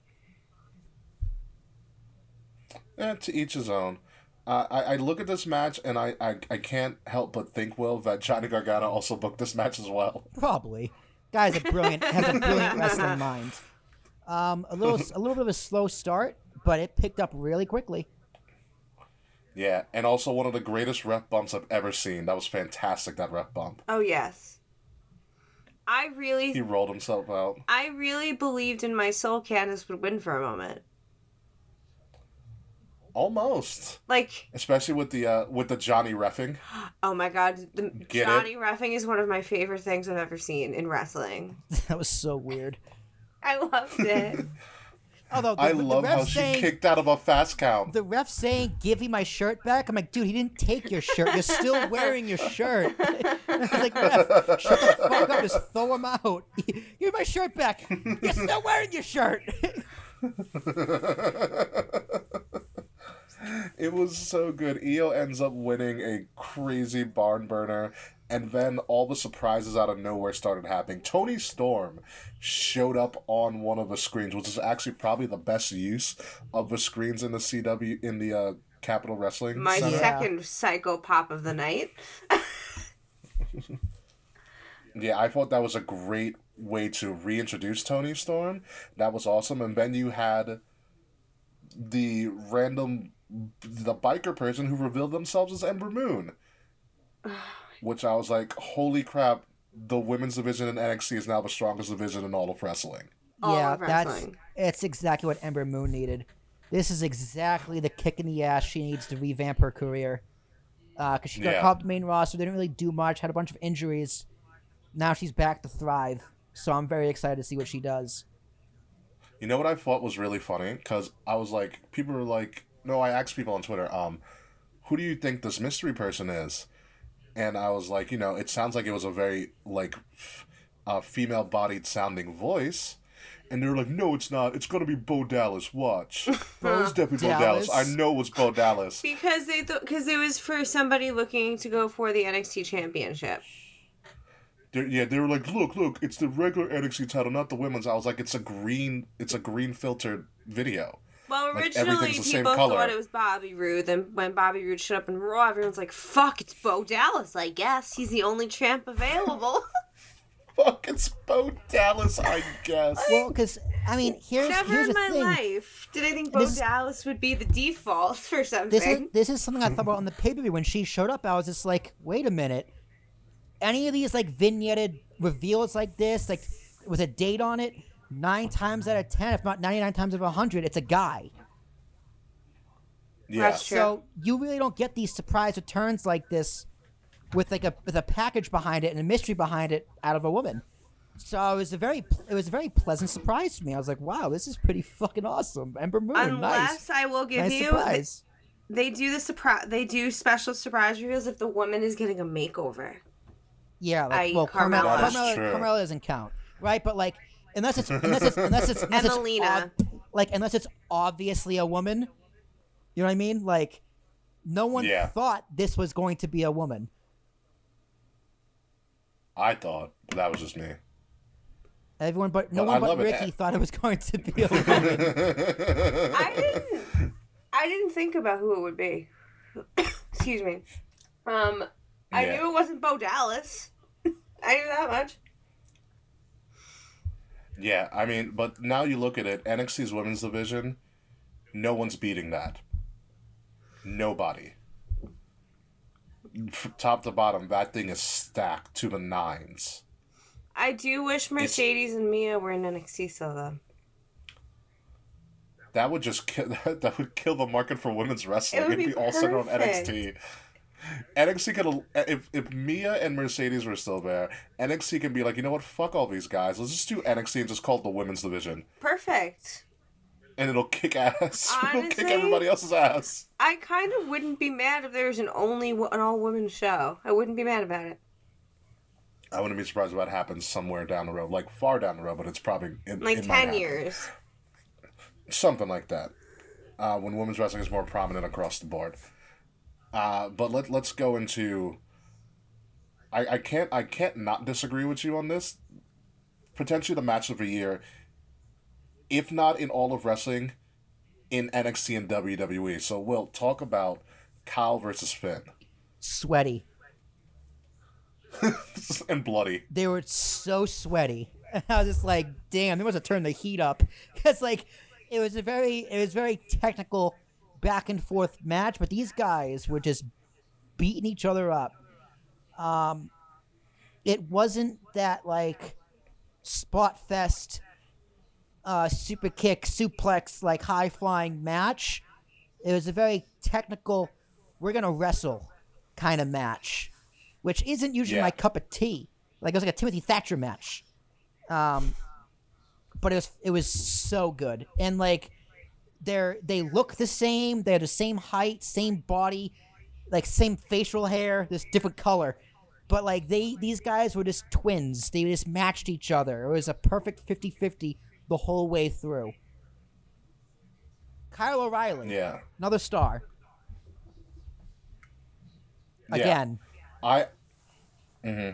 Eh, to each his own. Uh, I, I look at this match and I, I, I can't help but think, Will, that Johnny Gargano also booked this match as well. Probably. Guy's a brilliant has a brilliant wrestling mind. Um, a little a little bit of a slow start, but it picked up really quickly. Yeah, and also one of the greatest rep bumps I've ever seen. That was fantastic. That rep bump. Oh yes. I really He rolled himself out. I really believed in my soul Candice would win for a moment. Almost, Like, especially with the uh, with the Johnny refing. oh my god, the Get it? Johnny Reffing is one of my favorite things I've ever seen in wrestling. that was so weird. I loved it. Although the, I the love ref how she kicked out of a fast count. the ref saying, "Give me my shirt back." I'm like, dude, he didn't take your shirt. You're still wearing your shirt. I was like, ref, shut the fuck up. Just throw him out. Give me my shirt back. You're still wearing your shirt. It was so good. Io ends up winning a crazy barn burner, and then all the surprises out of nowhere started happening. Toni Storm showed up on one of the screens, which is actually probably the best use of the screens in the CW in the uh, Capitol Wrestling My Center. second psycho pop of the night. Yeah, I thought that was a great way to reintroduce Toni Storm. That was awesome. And then you had the random the biker person who revealed themselves as Ember Moon. Which I was like, holy crap, the women's division in NXT is now the strongest division in all of wrestling. All yeah, of that's it's exactly what Ember Moon needed. This is exactly the kick in the ass she needs to revamp her career. Because she got Yeah. called the main roster, didn't really do much, had a bunch of injuries. Now she's back to thrive. So I'm very excited to see what she does. You know what I thought was really funny? Because I was like, people were like, no, I asked people on Twitter, um, who do you think this mystery person is? And I was like, you know, it sounds like it was a very, like, uh, female bodied sounding voice. And they were like, no, it's not. It's going to be Bo Dallas. Watch. no, it's definitely Bo Dallas. I Dallas. know it's Bo Dallas. Because they because it was for somebody looking to go for the NXT championship. They're, yeah, they were like, look, look, it's the regular NXT title, not the women's. I was like, it's a green, it's a green filtered video. Well, originally everything's the same people color. thought it was Bobby Roode. Then when Bobby Roode showed up in Raw, everyone's like, "Fuck, it's Bo Dallas." I guess he's the only champ available. Fuck, it's Bo Dallas, I guess. Well, because, I mean, here's, Never here's in my thing. life did I think Bo This- Dallas would be the default for something. This is, this is something I thought about on the pay per view. When she showed up, I was just like, wait a minute. Any of these, like, vignetted reveals like this, like, with a date on it, nine times out of ten, if not 99 times out of 100, it's a guy. Yeah. That's true. So you really don't get these surprise returns like this with like a with a package behind it and a mystery behind it out of a woman. So it was a very it was a very pleasant surprise to me. I was like, wow, this is pretty fucking awesome. Ember Moon, Unless nice, I will give nice you, surprise. they do the surprise. They do special surprise reveals if the woman is getting a makeover. Yeah, like i.e. well, Carmella, Carmella. That is Carmella, doesn't count, right? But like, unless it's unless it's unless it's unless it's, Emmalina. ob- like unless it's obviously a woman, you know what I mean? Like, no one Yeah. thought this was going to be a woman. I thought, but that was just me. Everyone but no Well, one but love it. Ricky thought it was going to be a woman. I didn't. I didn't think about who it would be. Excuse me. Um, I Yeah. knew it wasn't Bo Dallas. I knew that much. Yeah, I mean, but now you look at it, NXT's women's division, no one's beating that. Nobody. F- Top to bottom, that thing is stacked to the nines. I do wish Mercedes and Mia were in NXT though. That would just kill, that would kill the market for women's wrestling. It would It'd be, be all centered on. NXT. NXT could if if Mia and Mercedes were still there, NXT can be like, you know what, fuck all these guys. Let's just do NXT and just call it the women's division, Perfect. and it'll kick ass. it'll kick everybody else's ass. I kind of wouldn't be mad if there was an only an all women show. I wouldn't be mad about it. I wouldn't be surprised if that happens somewhere down the road, like far down the road, but it's probably in, Like it ten years. something like that. Uh, when women's wrestling is more prominent across the board. Uh, but let let's go into. I, I can't I can't not disagree with you on this. Potentially the match of the year, if not in all of wrestling, in NXT and WWE. So we'll talk about Kyle versus Finn sweaty. and bloody. They were so sweaty. And I was just like, damn, they must have turned the heat up. Because, like, it was a very it was very technical back and forth match, but these guys were just beating each other up. Um, it wasn't that like spot fest, uh, super kick, suplex, like high flying match. It was a very technical, we're gonna wrestle kind of match, which isn't usually Yeah. my cup of tea. Like it was like a Timothy Thatcher match. Um, but it was it was so good and like they're they look the same. They're the same height same body like same facial hair this different color. But like they these guys were just twins. They just matched each other. It was a perfect 50-50 the whole way through. Kyle o'reilly Yeah. another star. Yeah. again. I, hmm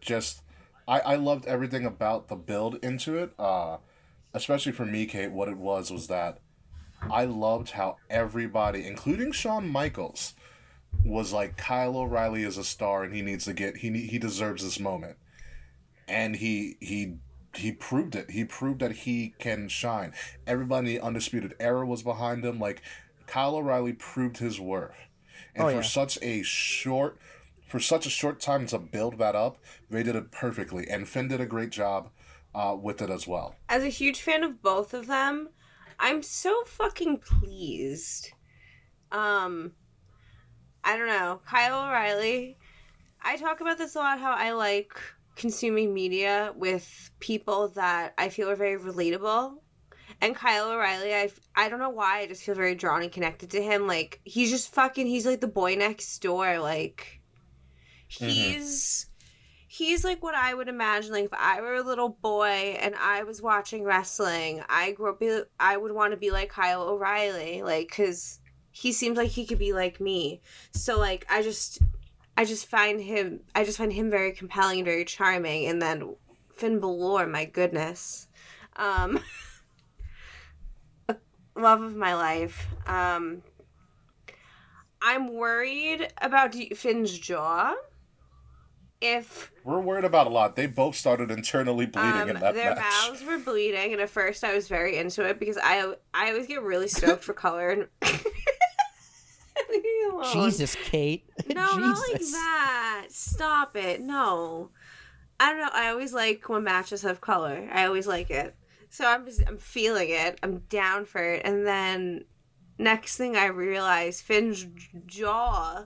just, I, I loved everything about the build into it. Uh, especially for me, Kate. What it was was that I loved how everybody, including Shawn Michaels, was like Kyle O'Reilly is a star and he needs to get he he deserves this moment, and he he he proved it. He proved that he can shine. Everybody the Undisputed Era was behind him. Like Kyle O'Reilly proved his worth, and Oh, for yeah. such a short for such a short time to build that up, they did it perfectly, and Finn did a great job uh, with it as well. As a huge fan of both of them, I'm so fucking pleased. Um, I don't know. Kyle O'Reilly, I talk about this a lot how I like consuming media with people that I feel are very relatable. And Kyle O'Reilly, I, I don't know why, I just feel very drawn and connected to him. Like, he's just fucking, he's like the boy next door. Like, he's he's like what I would imagine. Like if I were a little boy and I was watching wrestling, I grew up. I would want to be like Kyle O'Reilly, like because he seems like he could be like me. So like I just, I just find him. I just find him very compelling and very charming. And then Finn Balor, my goodness, um, love of my life. Um, I'm worried about Finn's jaw. If We're worried about a lot. They both started internally bleeding um, in that their match. mouths were bleeding, and at first I was very into it because I I always get really stoked for color and. Leave me alone. jesus kate No, not like that. Stop it. No. I don't know. I always like when matches have color. I always like it. So I'm just I'm feeling it. I'm down for it. And then next thing I realize Finn's jaw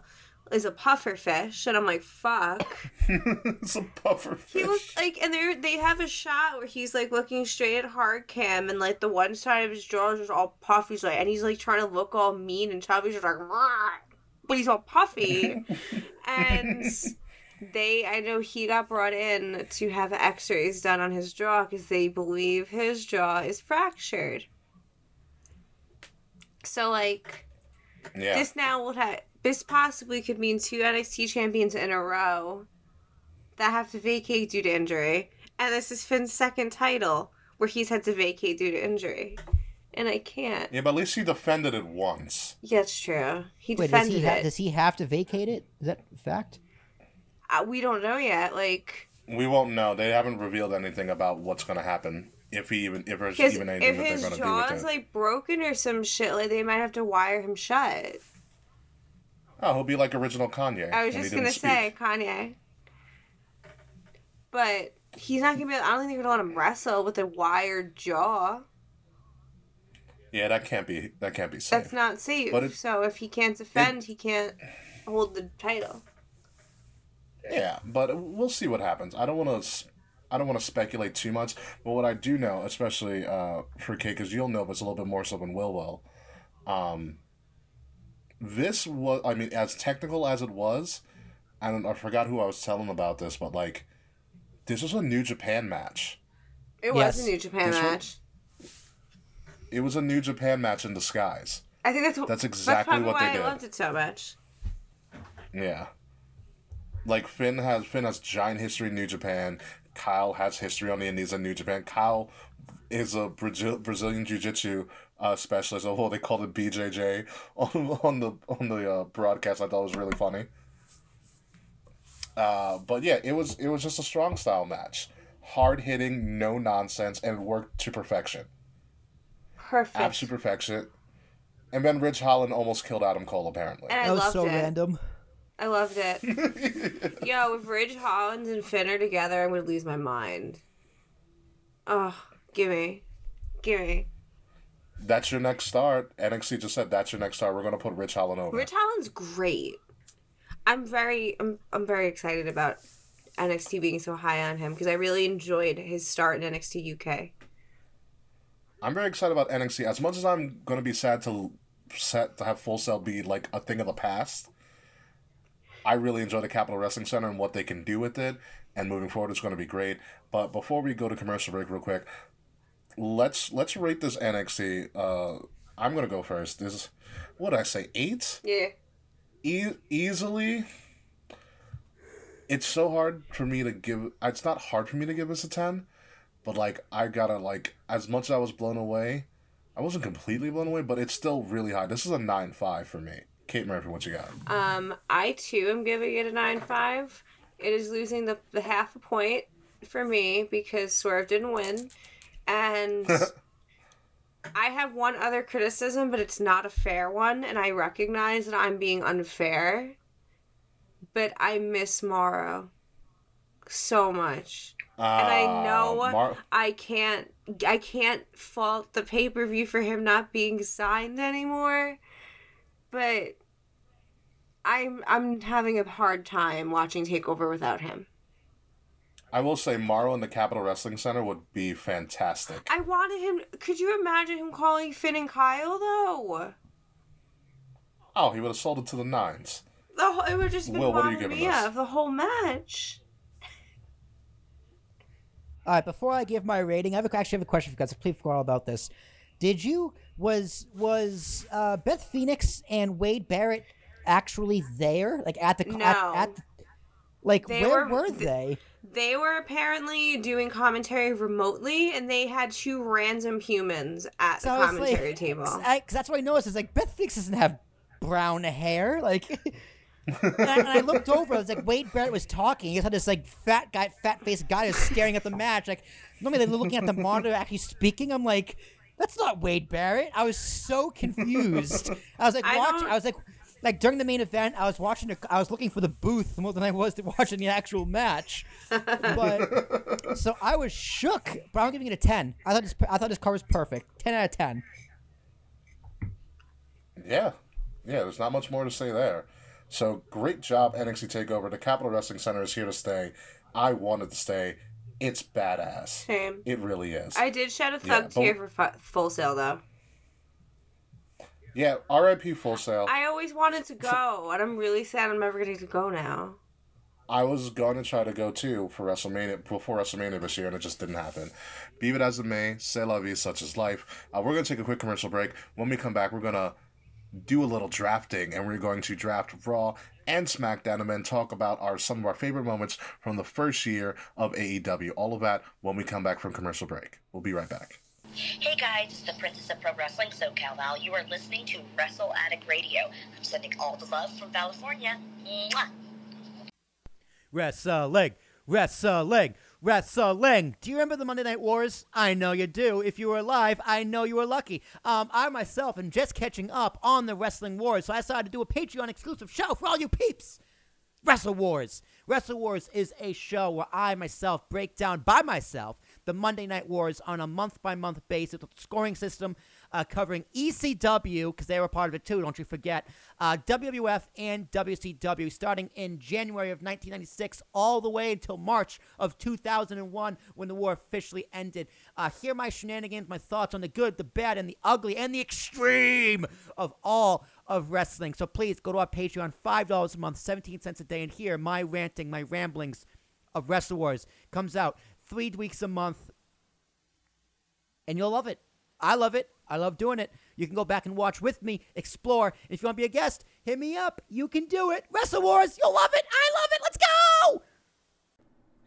is a puffer fish and I'm like, fuck. it's a puffer fish. He looks like, and they they have a shot where he's like looking straight at hard cam, and like the one side of his jaw is just all puffy, like, and he's like trying to look all mean and chubby, just like, "Rah," but he's all puffy, and they, I know he got brought in to have X-rays done on his jaw because they believe his jaw is fractured. So like, yeah. this now will have this possibly could mean two NXT champions in a row that have to vacate due to injury, and this is Finn's second title where he's had to vacate due to injury, and I can't. yeah, but at least he defended it once. Yeah, it's true. He Wait, does defended he, ha- it. does he have to vacate it? Is that a fact? Uh, we don't know yet. Like, We won't know. They haven't revealed anything about what's going to happen. If he even if there's because even if anything that they're his going to do jaw with is it. like broken or some shit, like they might have to wire him shut. Oh, he'll be like original Kanye. I was just gonna speak. say Kanye, but he's not gonna be. I don't think they're gonna let him wrestle with a wired jaw. Yeah, that can't be. That can't be safe. That's not safe. But it- so if he can't defend, he can't hold the title. Yeah, but we'll see what happens. I don't want to. I don't want to speculate too much, but what I do know, especially uh, for Kate, because you'll know, but it's a little bit more so than Will will. Um, this was, I mean, as technical as it was, I don't, I forgot who I was telling about this, but like, this was a New Japan match. It Yes. was a New Japan This one- match. It was a New Japan match in disguise. I think that's what, That's exactly probably what they why did. I loved it so much. Yeah. Like Finn has Finn has giant history in New Japan. Kyle has history on the Indies in New Japan. Kyle is a Brazil, Brazilian Jiu Jitsu uh, specialist. Although they called it BJJ on, on the on the uh, broadcast, I thought it was really funny. Uh, but yeah, it was it was just a strong style match, hard hitting, no nonsense, and it worked to perfection. Perfect. Absolute perfection. And then Ridge Holland almost killed Adam Cole, apparently. And I that was loved so it. random. I loved it. Yo, if Ridge Hollins and Finn are together, I would lose my mind. Oh, gimme. Gimme. That's your next start. NXT just said that's your next start. We're gonna put Ridge Holland over. Ridge Holland's great. I'm very I'm I'm very excited about NXT being so high on him because I really enjoyed his start in NXT UK. I'm very excited about NXT. As much as I'm gonna be sad to set to have Full Sail be like a thing of the past, I really enjoy the Capitol Wrestling Center and what they can do with it. And moving forward, it's going to be great. But before we go to commercial break, real quick, let's let's rate this NXT. Uh, I'm gonna go first. This what did I say? Eight. Yeah. E- easily. It's so hard for me to give. It's not hard for me to give this a ten, but like I gotta like as much as I was blown away, I wasn't completely blown away, but it's still really high. This is a nine five for me. Kate Murphy, what you got? Um, I too am giving it a nine five. It is losing the the half a point for me because Swerve didn't win, and I have one other criticism, but it's not a fair one, and I recognize that I'm being unfair. But I miss Mauro so much. and I know Uh, Mar- I can't I can't fault the pay per view for him not being signed anymore, but I'm I'm having a hard time watching Takeover without him. I will say Mauro in the Capitol Wrestling Center would be fantastic. I wanted him. Could you imagine him calling Finn and Kyle though? Oh, he would have sold it to the nines. The whole, it would have just been Will, what are you giving Mia this? of the whole match. All right, before I give my rating, I have a, actually have a question for you guys. I completely forgot all about this. Did you was was uh, Beth Phoenix and Wade Barrett actually there, like at the No. at, at the, like They where were- were, they? They were apparently doing commentary remotely, and they had two random humans at So the commentary like- table. Because that's what I noticed. Is like Beth Phoenix doesn't have brown hair. Like, and, I, and I looked over. I was like, Wade Barrett was talking. He had this like fat guy, fat faced guy, is staring at the match. Like, normally they're looking at the monitor, actually speaking. I'm like, that's not Wade Barrett. I was so confused. I was like, I don't- I was like. Like during the main event, I was watching. The, I was looking for the booth more than I was to watching the actual match. But so I was shook. But I'm giving it a ten. I thought this. I thought this car was perfect. Ten out of ten. Yeah, yeah. There's not much more to say there. So great job, NXT Takeover. The Capitol Wrestling Center is here to stay. I wanted to stay. It's badass. Same. It really is. I did shed a Yeah, thug but- tear for fu- Full Sail though. Yeah. R.I.P. Full Sail. I always wanted to go, and I'm really sad I'm never getting to go now. I was going to try to go too for WrestleMania before WrestleMania this year, and it just didn't happen. Be it as it may, c'est la vie, such is life. Uh, we're going to take a quick commercial break. When we come back, we're going to do a little drafting, and we're going to draft Raw and SmackDown, and then talk about our some of our favorite moments from the first year of AEW. All of that when we come back from commercial break. We'll be right back. Hey guys, it's the Princess of Pro Wrestling, SoCal Val. You are listening to Wrestle Addict Radio. I'm sending all the love from California. Mwah. Wrestling, wrestling, wrestling. Do you remember the Monday Night Wars? I know you do. If you were alive, I know you were lucky. Um, I myself am just catching up on the Wrestling Wars, so I decided to do a Patreon exclusive show for all you peeps. Wrestle Wars. Wrestle Wars is a show where I myself break down by myself the Monday Night Wars on a month by month basis with scoring system uh, covering ECW, because they were part of it too, don't you forget, uh, WWF and WCW, starting in January of 1996 all the way until March of 2001 when the war officially ended. Uh, hear my shenanigans, my thoughts on the good, the bad, and the ugly, and the extreme of all of wrestling. So please go to our Patreon, $5 a month, 17 cents a day, and hear my ranting, my ramblings of Wrestle Wars. Comes out three weeks a month, and you'll love it. I love it. I love doing it. You can go back and watch with me, explore. If you want to be a guest, hit me up. You can do it. Wrestle Wars, you'll love it. I love it. Let's go!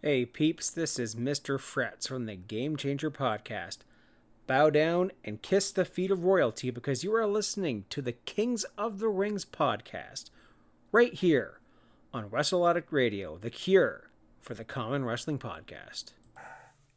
Hey peeps, this is Mr. Frets from the Game Changer Podcast. Bow down and kiss the feet of royalty because you are listening to the Kings of the Rings podcast, right here on Wrestle Addict Radio, the cure for the common wrestling podcast.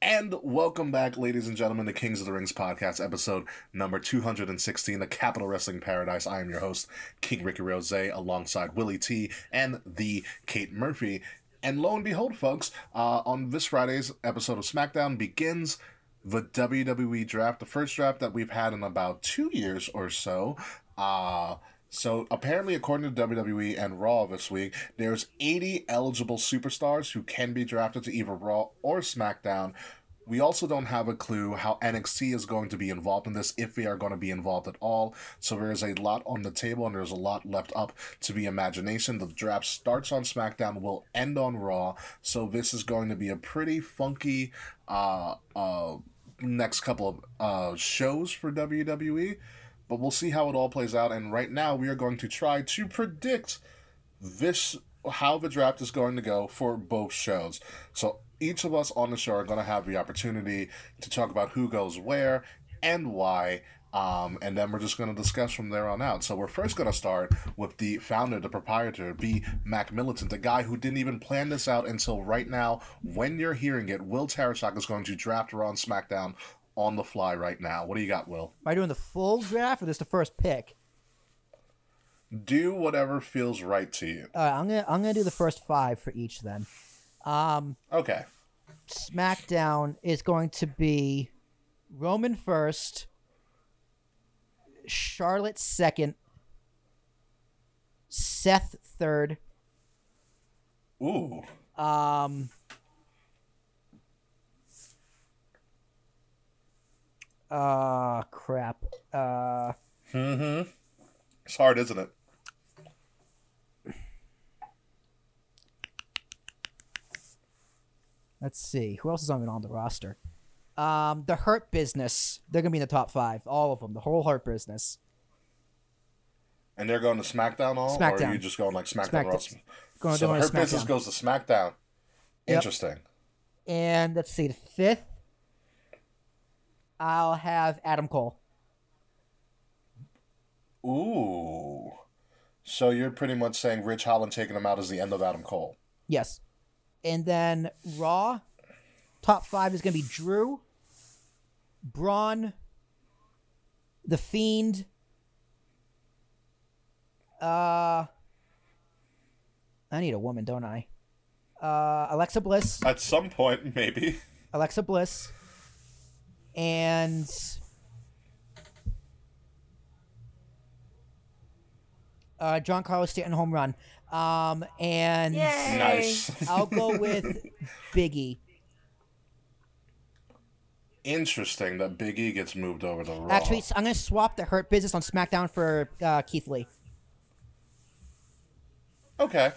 And welcome back, ladies and gentlemen, to Kings of the Rings podcast, episode number 216, the Capitol Wrestling Paradise. I am your host, King Ricky Rose, alongside Willie T and the Kate Murphy. And lo and behold, folks, uh, on this Friday's episode of SmackDown begins the WWE draft, the first draft that we've had in about two years or so. Uh, so apparently, according to WWE and Raw this week, there's 80 eligible superstars who can be drafted to either Raw or SmackDown. We also don't have a clue how NXT is going to be involved in this, if they are going to be involved at all. So there is a lot on the table, and there's a lot left up to be imagination. The draft starts on SmackDown, will end on Raw. So this is going to be a pretty funky uh, uh, next couple of uh, shows for WWE but we'll see how it all plays out. And right now, we are going to try to predict this how the draft is going to go for both shows. So each of us on the show are going to have the opportunity to talk about who goes where and why. Um, and then we're just going to discuss from there on out. So we're first going to start with the founder, the proprietor, B. Mac Militant, the guy who didn't even plan this out until right now. When you're hearing it, Will Tarashuk is going to draft Raw on SmackDown on the fly right now. What do you got, Will? Am I doing the full draft or just the first pick? Do whatever feels right to you. All right, I'm gonna I'm gonna do the first five for each then. Um, okay. SmackDown is going to be Roman first, Charlotte second, Seth third. Ooh. Um. Uh crap. Uh. Mm-hmm. It's hard, isn't it? Let's see. Who else is on on the roster? Um, the Hurt Business. They're gonna be in the top five. All of them. The whole Hurt Business. And they're going to SmackDown all, SmackDown. or are you just going like SmackDown? SmackDown. Raw? Going, so her to business goes to SmackDown. Yep. Interesting. And let's see, the fifth. I'll have Adam Cole. Ooh. So you're pretty much saying Ridge Holland taking him out is the end of Adam Cole. Yes. And then Raw, top five is going to be Drew, Braun, The Fiend, uh, I need a woman, don't I? Uh, Alexa Bliss, At some point, maybe. Alexa Bliss, and uh, John Carlos Stanton home run. Um, and Nice. I'll go with Biggie. Interesting that Big E gets moved over to Raw. Actually, I'm gonna swap the Hurt Business on SmackDown for uh, Keith Lee. okay.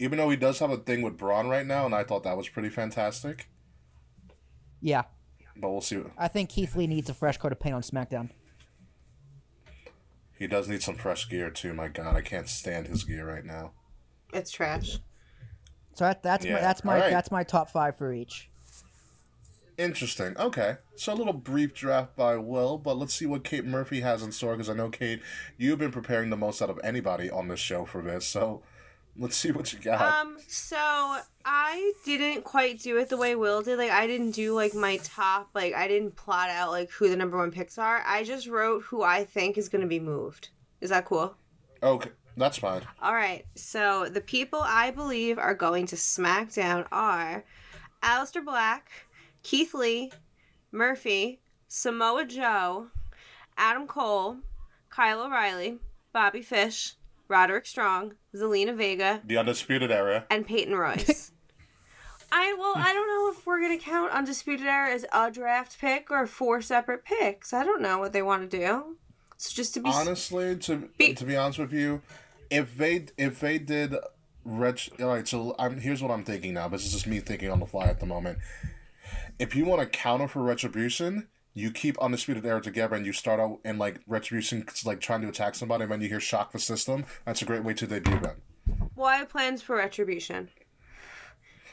Even though he does have a thing with Braun right now, and I thought that was pretty fantastic. Yeah, But we'll see. I think Keith Lee needs a fresh coat of paint on SmackDown. He does need some fresh gear too. My God, I can't stand his gear right now. It's trash. So that, that's my that's my alright. that's my top five for each. Interesting. Okay. So a little brief draft by Will, but let's see what Kate Murphy has in store because I know, Kate, you've been preparing the most out of anybody on this show for this. So let's see what you got. Um, so I didn't quite do it the way Will did. Like I didn't do like my top like I didn't plot out like who the number one picks are. I just wrote who I think is gonna be moved. Is that cool? okay. That's fine. All right. So the people I believe are going to SmackDown are Aleister Black, Keith Lee, Murphy, Samoa Joe, Adam Cole, Kyle O'Reilly, Bobby Fish, Roderick Strong, Zelina Vega, The Undisputed Era. and Peyton Royce. I well, I don't know if we're gonna count Undisputed Era as a draft pick or four separate picks. I don't know what they want to do. So just to be Honestly, to be, to be honest with you, if they if they did Rich, all right. So I'm here's what I'm thinking now. This is just me thinking on the fly at the moment. If you want to counter for Retribution, you keep Undisputed Era together and you start out in like Retribution, like trying to attack somebody, and then you hear Shock the System. That's a great way to debut them. well, I have plans for Retribution.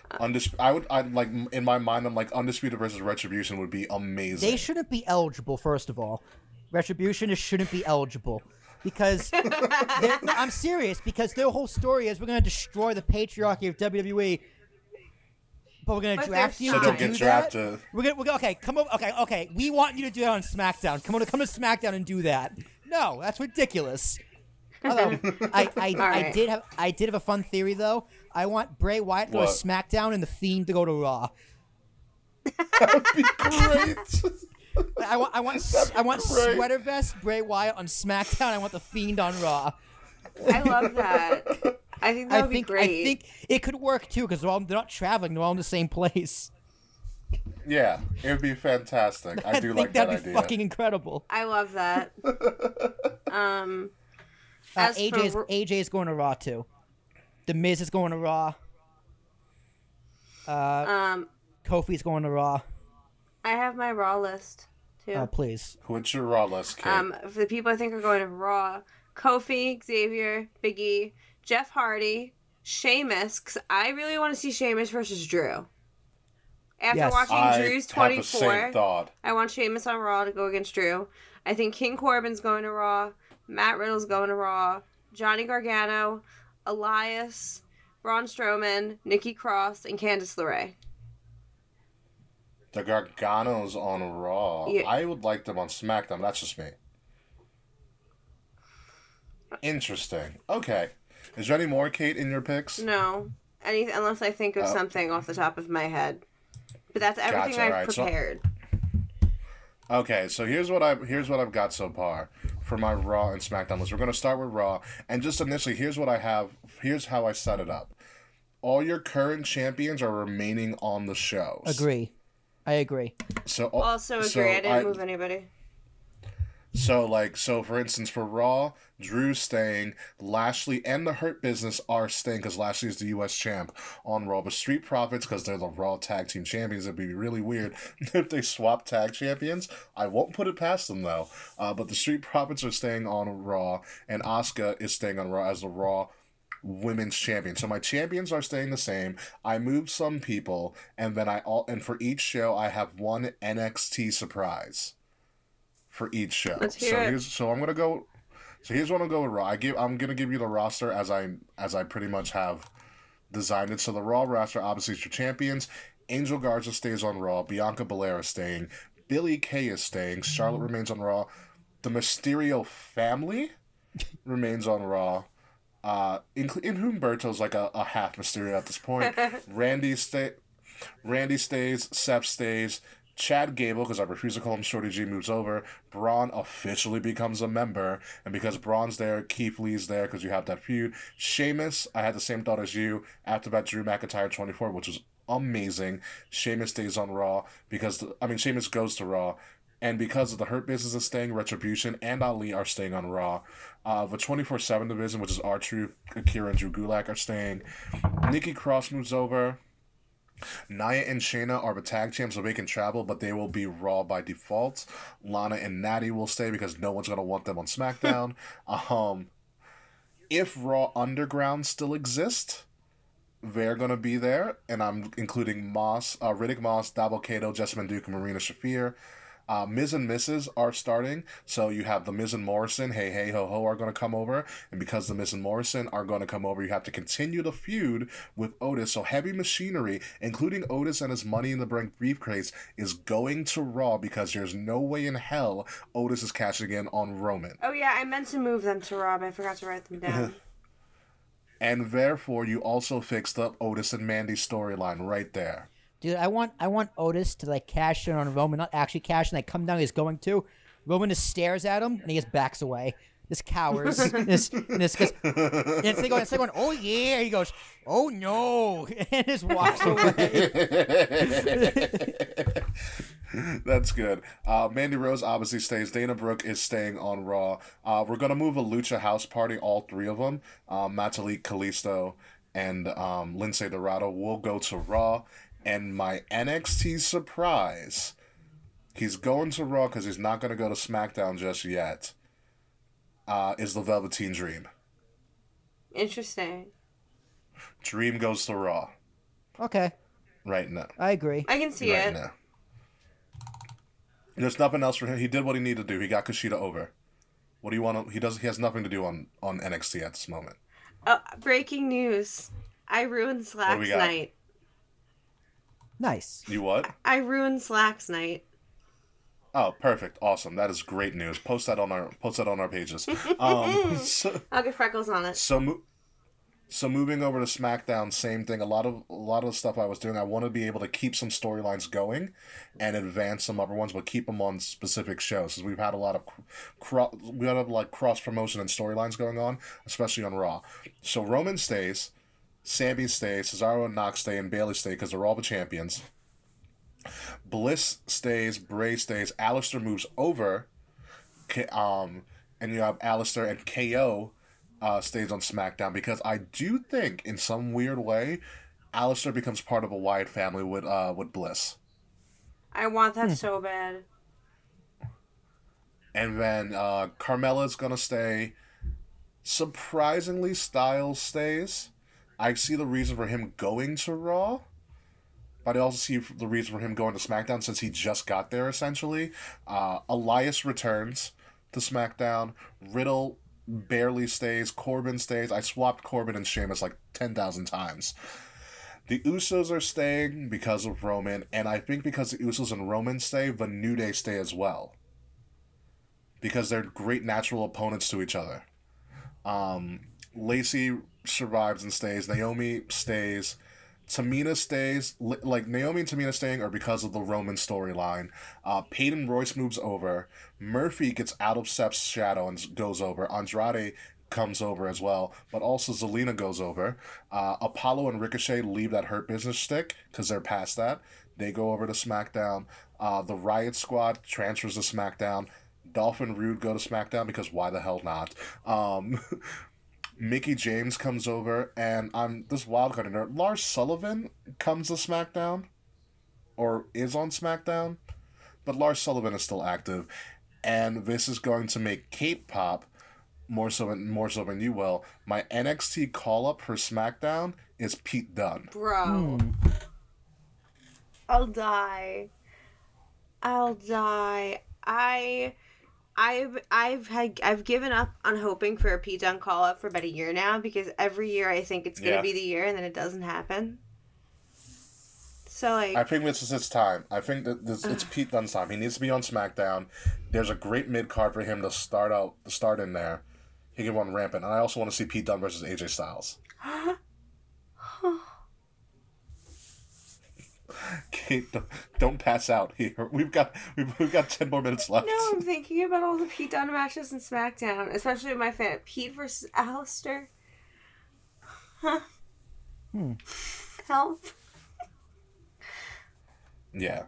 Uh, Undis- I would, I like in my mind, I'm like Undisputed versus Retribution would be amazing. They shouldn't be eligible. First of all, Retribution shouldn't be eligible because no, I'm serious. Because their whole story is we're going to destroy the patriarchy of WWE But we're gonna But draft you So to do that. We're gonna, we're gonna okay. Come over. Okay, okay. We want you to do that on SmackDown. Come on, come to SmackDown and do that. No, that's ridiculous. Although I, I, I right. did have I did have a fun theory though. I want Bray Wyatt to go to SmackDown and the Fiend to go to Raw. That would be great. I want I want I want great. sweater vest Bray Wyatt on SmackDown. I want the Fiend on Raw. I love that. I think that I would think be great. I think it could work too because they're, all- they're not traveling. They're all in the same place. yeah, it would be fantastic. I, I, do think like that that'd be idea. fucking incredible. I love that. um, Uh, as AJ's for AJ's going to Raw too. The Miz is going to Raw. Uh, um, Kofi's going to Raw. I have my Raw list too. Oh please. What's your raw list, Kate? Um, for the people I think are going to Raw, Kofi, Xavier, Big E, Jeff Hardy, Sheamus, because I really want to see Sheamus versus Drew. After Yes. watching I Drew's 24. I want Sheamus on Raw to go against Drew. I think King Corbin's going to Raw, Matt Riddle's going to Raw, Johnny Gargano, Elias, Braun Strowman, Nikki Cross, and Candice LeRae. The Garganos on Raw. Yeah. I would like them on SmackDown. That's just me. Interesting. Okay. Is there any more, Kate, in your picks? No, any unless I think of Oh. something off the top of my head. But that's everything Gotcha, I've alright, so- prepared. Okay, so here's what I here's what I've got so far for my Raw and SmackDown list. We're gonna start with Raw, and just initially, here's what I have. Here's how I set it up. All your current champions are remaining on the shows. Agree. I agree. So Also agree. so I didn't move anybody. So, like, so for instance, for Raw, Drew's staying, Lashley and the Hurt Business are staying because Lashley is the U.S. champ on Raw. But Street Profits, because they're the Raw Tag Team Champions, it'd be really weird if they swap tag champions. I won't put it past them though. Uh, but the Street Profits are staying on Raw, and Asuka is staying on Raw as the Raw women's champion. So my champions are staying the same. I moved some people, and then I all and for each show I have one NXT surprise for each show. Let's hear so it. here's so I'm gonna go. So here's what I'm gonna go with Raw. I give I'm gonna give you the roster as I as I pretty much have designed it. So the Raw roster obviously is your champions. Angel Garza stays on Raw. Bianca Belair is staying. Billie Kay is staying. Charlotte remains on Raw. The Mysterio family remains on Raw. Uh, in, in Humberto's like a, a half Mysterio at this point. Randy stay, Randy stays. Seth stays. Chad Gable, because I refuse to call him Shorty G, moves over. Braun officially becomes a member, and because Braun's there, Keith Lee's there because you have that feud. Sheamus, I had the same thought as you after that Drew McIntyre 24, which was amazing. Sheamus stays on Raw because the, I mean Sheamus goes to Raw, and because of the Hurt Business is staying, Retribution and Ali are staying on Raw. Uh, the 24 7 division, which is R Truth, Akira, and Drew Gulak, are staying. Nikki Cross moves over. Nia and Shayna are the tag champs, so they can travel, but they will be Raw by default. Lana and Natty will stay because no one's gonna want them on SmackDown. um, if Raw Underground still exists, they're gonna be there, and I'm including Moss, uh, Riddick Moss, Dabo Kato, Jessamyn Duke, and Marina Shafir. Uh, Miz and Mrs. are starting, so you have the Miz and Morrison, hey hey ho ho, are going to come over, and because the Miz and Morrison are going to come over, you have to continue the feud with Otis. So heavy machinery, including Otis and his Money in the Bank briefcase, is going to Raw because there's no way in hell Otis is cashing in on Roman, Oh yeah, I meant to move them to Rob. I forgot to write them down. and therefore you also fixed up Otis and Mandy's storyline right there. Dude, I want I want Otis to like cash in on Roman, not actually cash in, like come down he's going to. Roman just stares at him and he just backs away. This cowers. this this goes and it's like going, it's like going, oh yeah. He goes, oh no, and just walks away. That's good. Uh, Mandy Rose obviously stays. Dana Brooke is staying on Raw. Uh, we're gonna move a Lucha House Party. All three of them, um, Metalik, Kalisto, and um, Lince Dorado will go to Raw. And my NXT surprise, he's going to Raw because he's not gonna go to SmackDown just yet. Uh, is the Velveteen Dream? Interesting. Dream goes to Raw Okay, right now. I agree. I can see right it. now. There's nothing else for him. He did what he needed to do. He got Kushida over. What do you want? To, he does. He has nothing to do on on NXT at this moment. Uh, breaking news. I ruined we Slack's night. Nice. You what? I ruined Slacks night. Oh, perfect, awesome. That is great news. Post that on our post that on our pages. Um, so, I'll get freckles on it. so, mo- so moving over to SmackDown, same thing. A lot of a lot of the stuff I was doing, I want to be able to keep some storylines going, and advance some other ones, but keep them on specific shows. Because we've had a lot of cro- we had a, like cross promotion and storylines going on, especially on Raw. So Roman stays, Sami stays, Cesaro and Knox stay, and Bayley stay because they're all the champions. Bliss stays, Bray stays, Aleister moves over, um, and you have Aleister and KO uh, stays on SmackDown because I do think in some weird way, Aleister becomes part of a Wyatt family with uh, with Bliss, I want that so bad. and then uh, Carmella's gonna stay. Surprisingly, Styles stays. I see the reason for him going to Raw. But I also see the reason for him going to SmackDown since he just got there, essentially. Uh, Elias returns to SmackDown. Riddle barely stays. Corbin stays. I swapped Corbin and Sheamus like 10,000 times. The Usos are staying because of Roman, and I think because the Usos and Roman stay, the New Day stay as well. Because they're great natural opponents to each other. Um, Lacey survives and stays. Naomi stays. Tamina stays. Like Naomi and Tamina staying are because of the Roman storyline. Uh, Peyton Royce moves over. Murphy gets out of Seth's shadow and goes over. Andrade comes over as well, but also Zelina goes over. Uh, Apollo and Ricochet leave that Hurt Business stick because they're past that. They go over to SmackDown. Uh, the Riot Squad transfers to SmackDown. Dolph and Rude go to SmackDown because why the hell not? Um, Mickie James comes over, and I'm this wild card in there. Lars Sullivan comes to SmackDown, or is on SmackDown, but Lars Sullivan is still active, and this is going to make Kate pop more so than more so than you will. My NXT call up for SmackDown is Pete Dunne. Bro. Hmm. I'll die. I'll die. I I've I've had I've given up on hoping for a Pete Dunne call up for about a year now because every year I think it's gonna Yeah. be the year and then it doesn't happen. So like I think this is his time. I think that this, it's Pete Dunne's time. He needs to be on SmackDown. There's a great mid card for him to start out, to start in there. He can run rampant, and I also want to see Pete Dunne versus AJ Styles. Kate, don't, don't pass out here. We've got we've, we've got ten more minutes left. No, I'm thinking about all the Pete Dunne matches in SmackDown, especially my fan Pete versus Aleister. Huh. Hmm. Help. Yeah.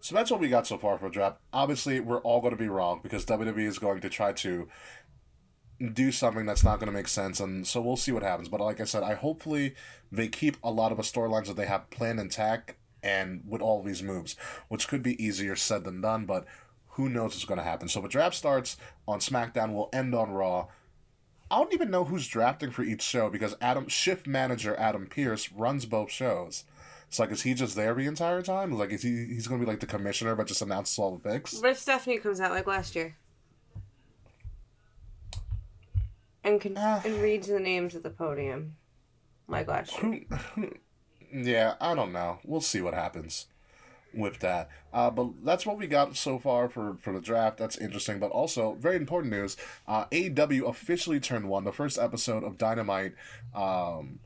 So that's what we got so far for draft. Obviously, we're all going to be wrong because WWE is going to try to do something that's not going to make sense, and so we'll see what happens. But like I said, I hopefully they keep a lot of the storylines that they have planned intact and with all these moves, which could be easier said than done, but who knows what's going to happen. So the draft starts on SmackDown, will end on Raw. I don't even know who's drafting for each show because Adam shift manager Adam Pearce runs both shows. It's like, is he just there the entire time? Like, is he he's gonna be like the commissioner, but just announces all the picks? What if Stephanie comes out like last year? And can ah. and reads the names at the podium. Like last year. Yeah, I don't know. We'll see what happens with that. Uh, but that's what we got so far for, for the draft. That's interesting. But also, very important news uh, AEW officially turned one. The first episode of Dynamite, um,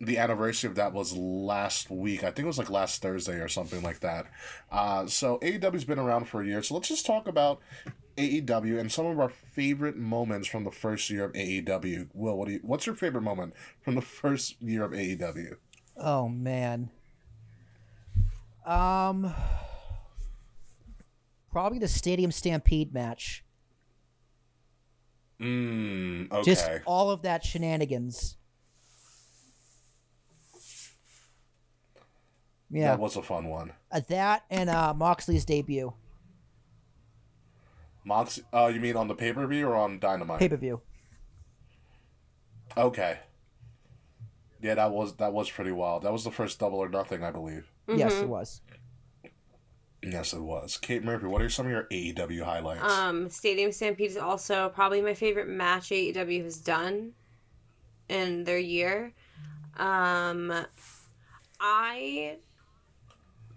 the anniversary of that was last week. I think it was like last Thursday or something like that. Uh, so AEW's been around for a year. So let's just talk about AEW and some of our favorite moments from the first year of AEW. Will, what do you, what's your favorite moment from the first year of AEW? Oh man. Um probably the Stadium Stampede match. Mm, okay. Just all of that shenanigans. Yeah. That was a fun one. Uh, that and uh, Moxley's debut. Mox, uh, you mean on the pay per view or on Dynamite? Pay per view. Okay. Yeah, that was that was pretty wild. That was the first Double or Nothing, I believe. Yes, Mm-hmm. it was. Yes, it was. Kate Murphy, what are some of your AEW highlights? Um, Stadium Stampede is also probably my favorite match AEW has done in their year. Um, I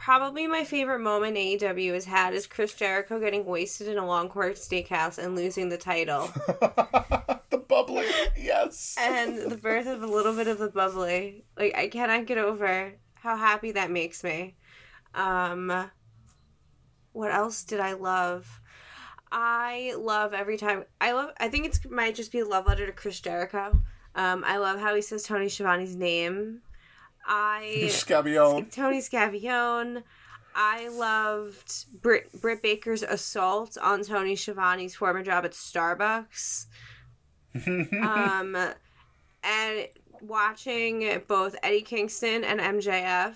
probably my favorite moment AEW has had is Chris Jericho getting wasted in a Long Court Steakhouse and losing the title. the bubbly, yes. and the birth of a little bit of the bubbly. Like I cannot get over how happy that makes me. Um what else did I love? I love every time I love I think it's might just be a love letter to Chris Jericho. Um I love how he says Tony Schiavone's name. I Scabione. Tony Scavione. I loved Britt, Britt Baker's assault on Tony Schiavone's former job at Starbucks. um, and watching both Eddie Kingston and MJF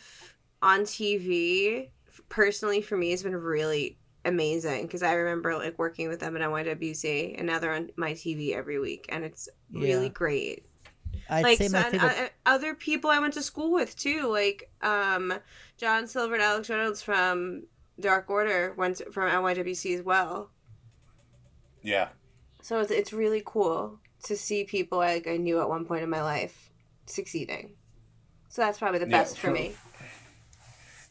on TV personally for me has been really amazing because I remember like working with them at NYWC and now they're on my TV every week and it's really Yeah. great I'd like say my so- and, favorite. other people I went to school with too, like um, John Silver and Alex Reynolds from Dark Order went to, from NYWC as well. Yeah. So it's, it's really cool to see people like I knew at one point in my life succeeding. So that's probably the Yeah, best for for- me.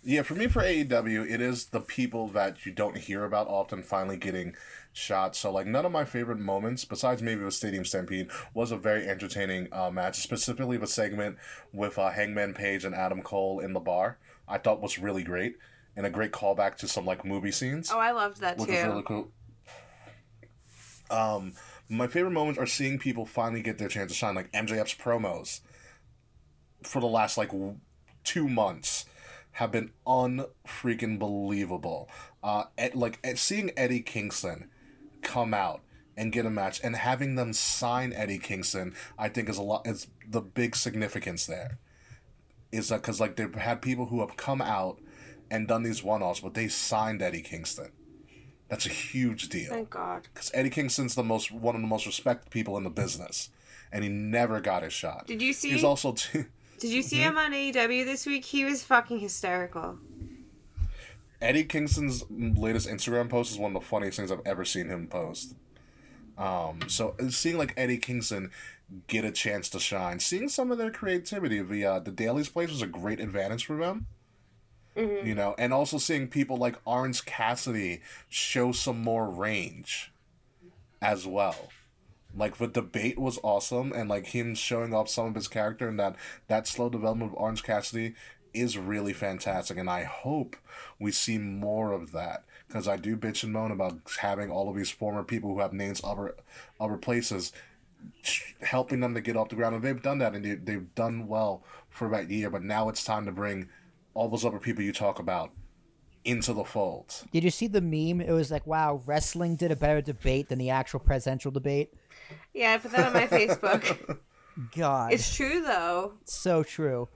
Yeah, for me, for AEW, it is the people that you don't hear about often finally getting shots. So, like, none of my favorite moments, besides maybe with Stadium Stampede, was a very entertaining uh, match, specifically the segment with uh, Hangman Page and Adam Cole in the bar. I thought was really great, and a great callback to some, like, movie scenes. Oh, I loved that which too. was really cool. Um, my favorite moments are seeing people finally get their chance to shine, like MJF's promos for the last like w- two months have been unfreaking believable. Uh, Ed, like Ed, seeing Eddie Kingston come out and get a match and having them sign Eddie Kingston, I think is a lot. Is the big significance there. Is that because like they've had people who have come out and done these one-offs, but they signed Eddie Kingston. That's a huge deal Thank God. because Eddie Kingston's the most one of the most respected people in the business, and he never got his shot. Did you see? He's also too. Did you see Mhm. him on AEW this week? He was fucking hysterical. Eddie Kingston's latest Instagram post is one of the funniest things I've ever seen him post. Um, so seeing like Eddie Kingston get a chance to shine, seeing some of their creativity, the uh, the Daily's Place was a great advantage for them. Mm-hmm. You know, and also seeing people like Orange Cassidy show some more range as well. Like the debate was awesome, and like him showing off some of his character and that that slow development of Orange Cassidy is really fantastic, and I hope we see more of that because I do bitch and moan about having all of these former people who have names other other places helping them to get off the ground, and they've done that, and they, they've done well for that year. But now it's time to bring all those other people you talk about into the fold. Did you see the meme? It was like, wow, wrestling did a better debate than the actual presidential debate. Yeah, I put that on my Facebook. God, It's true though. so true.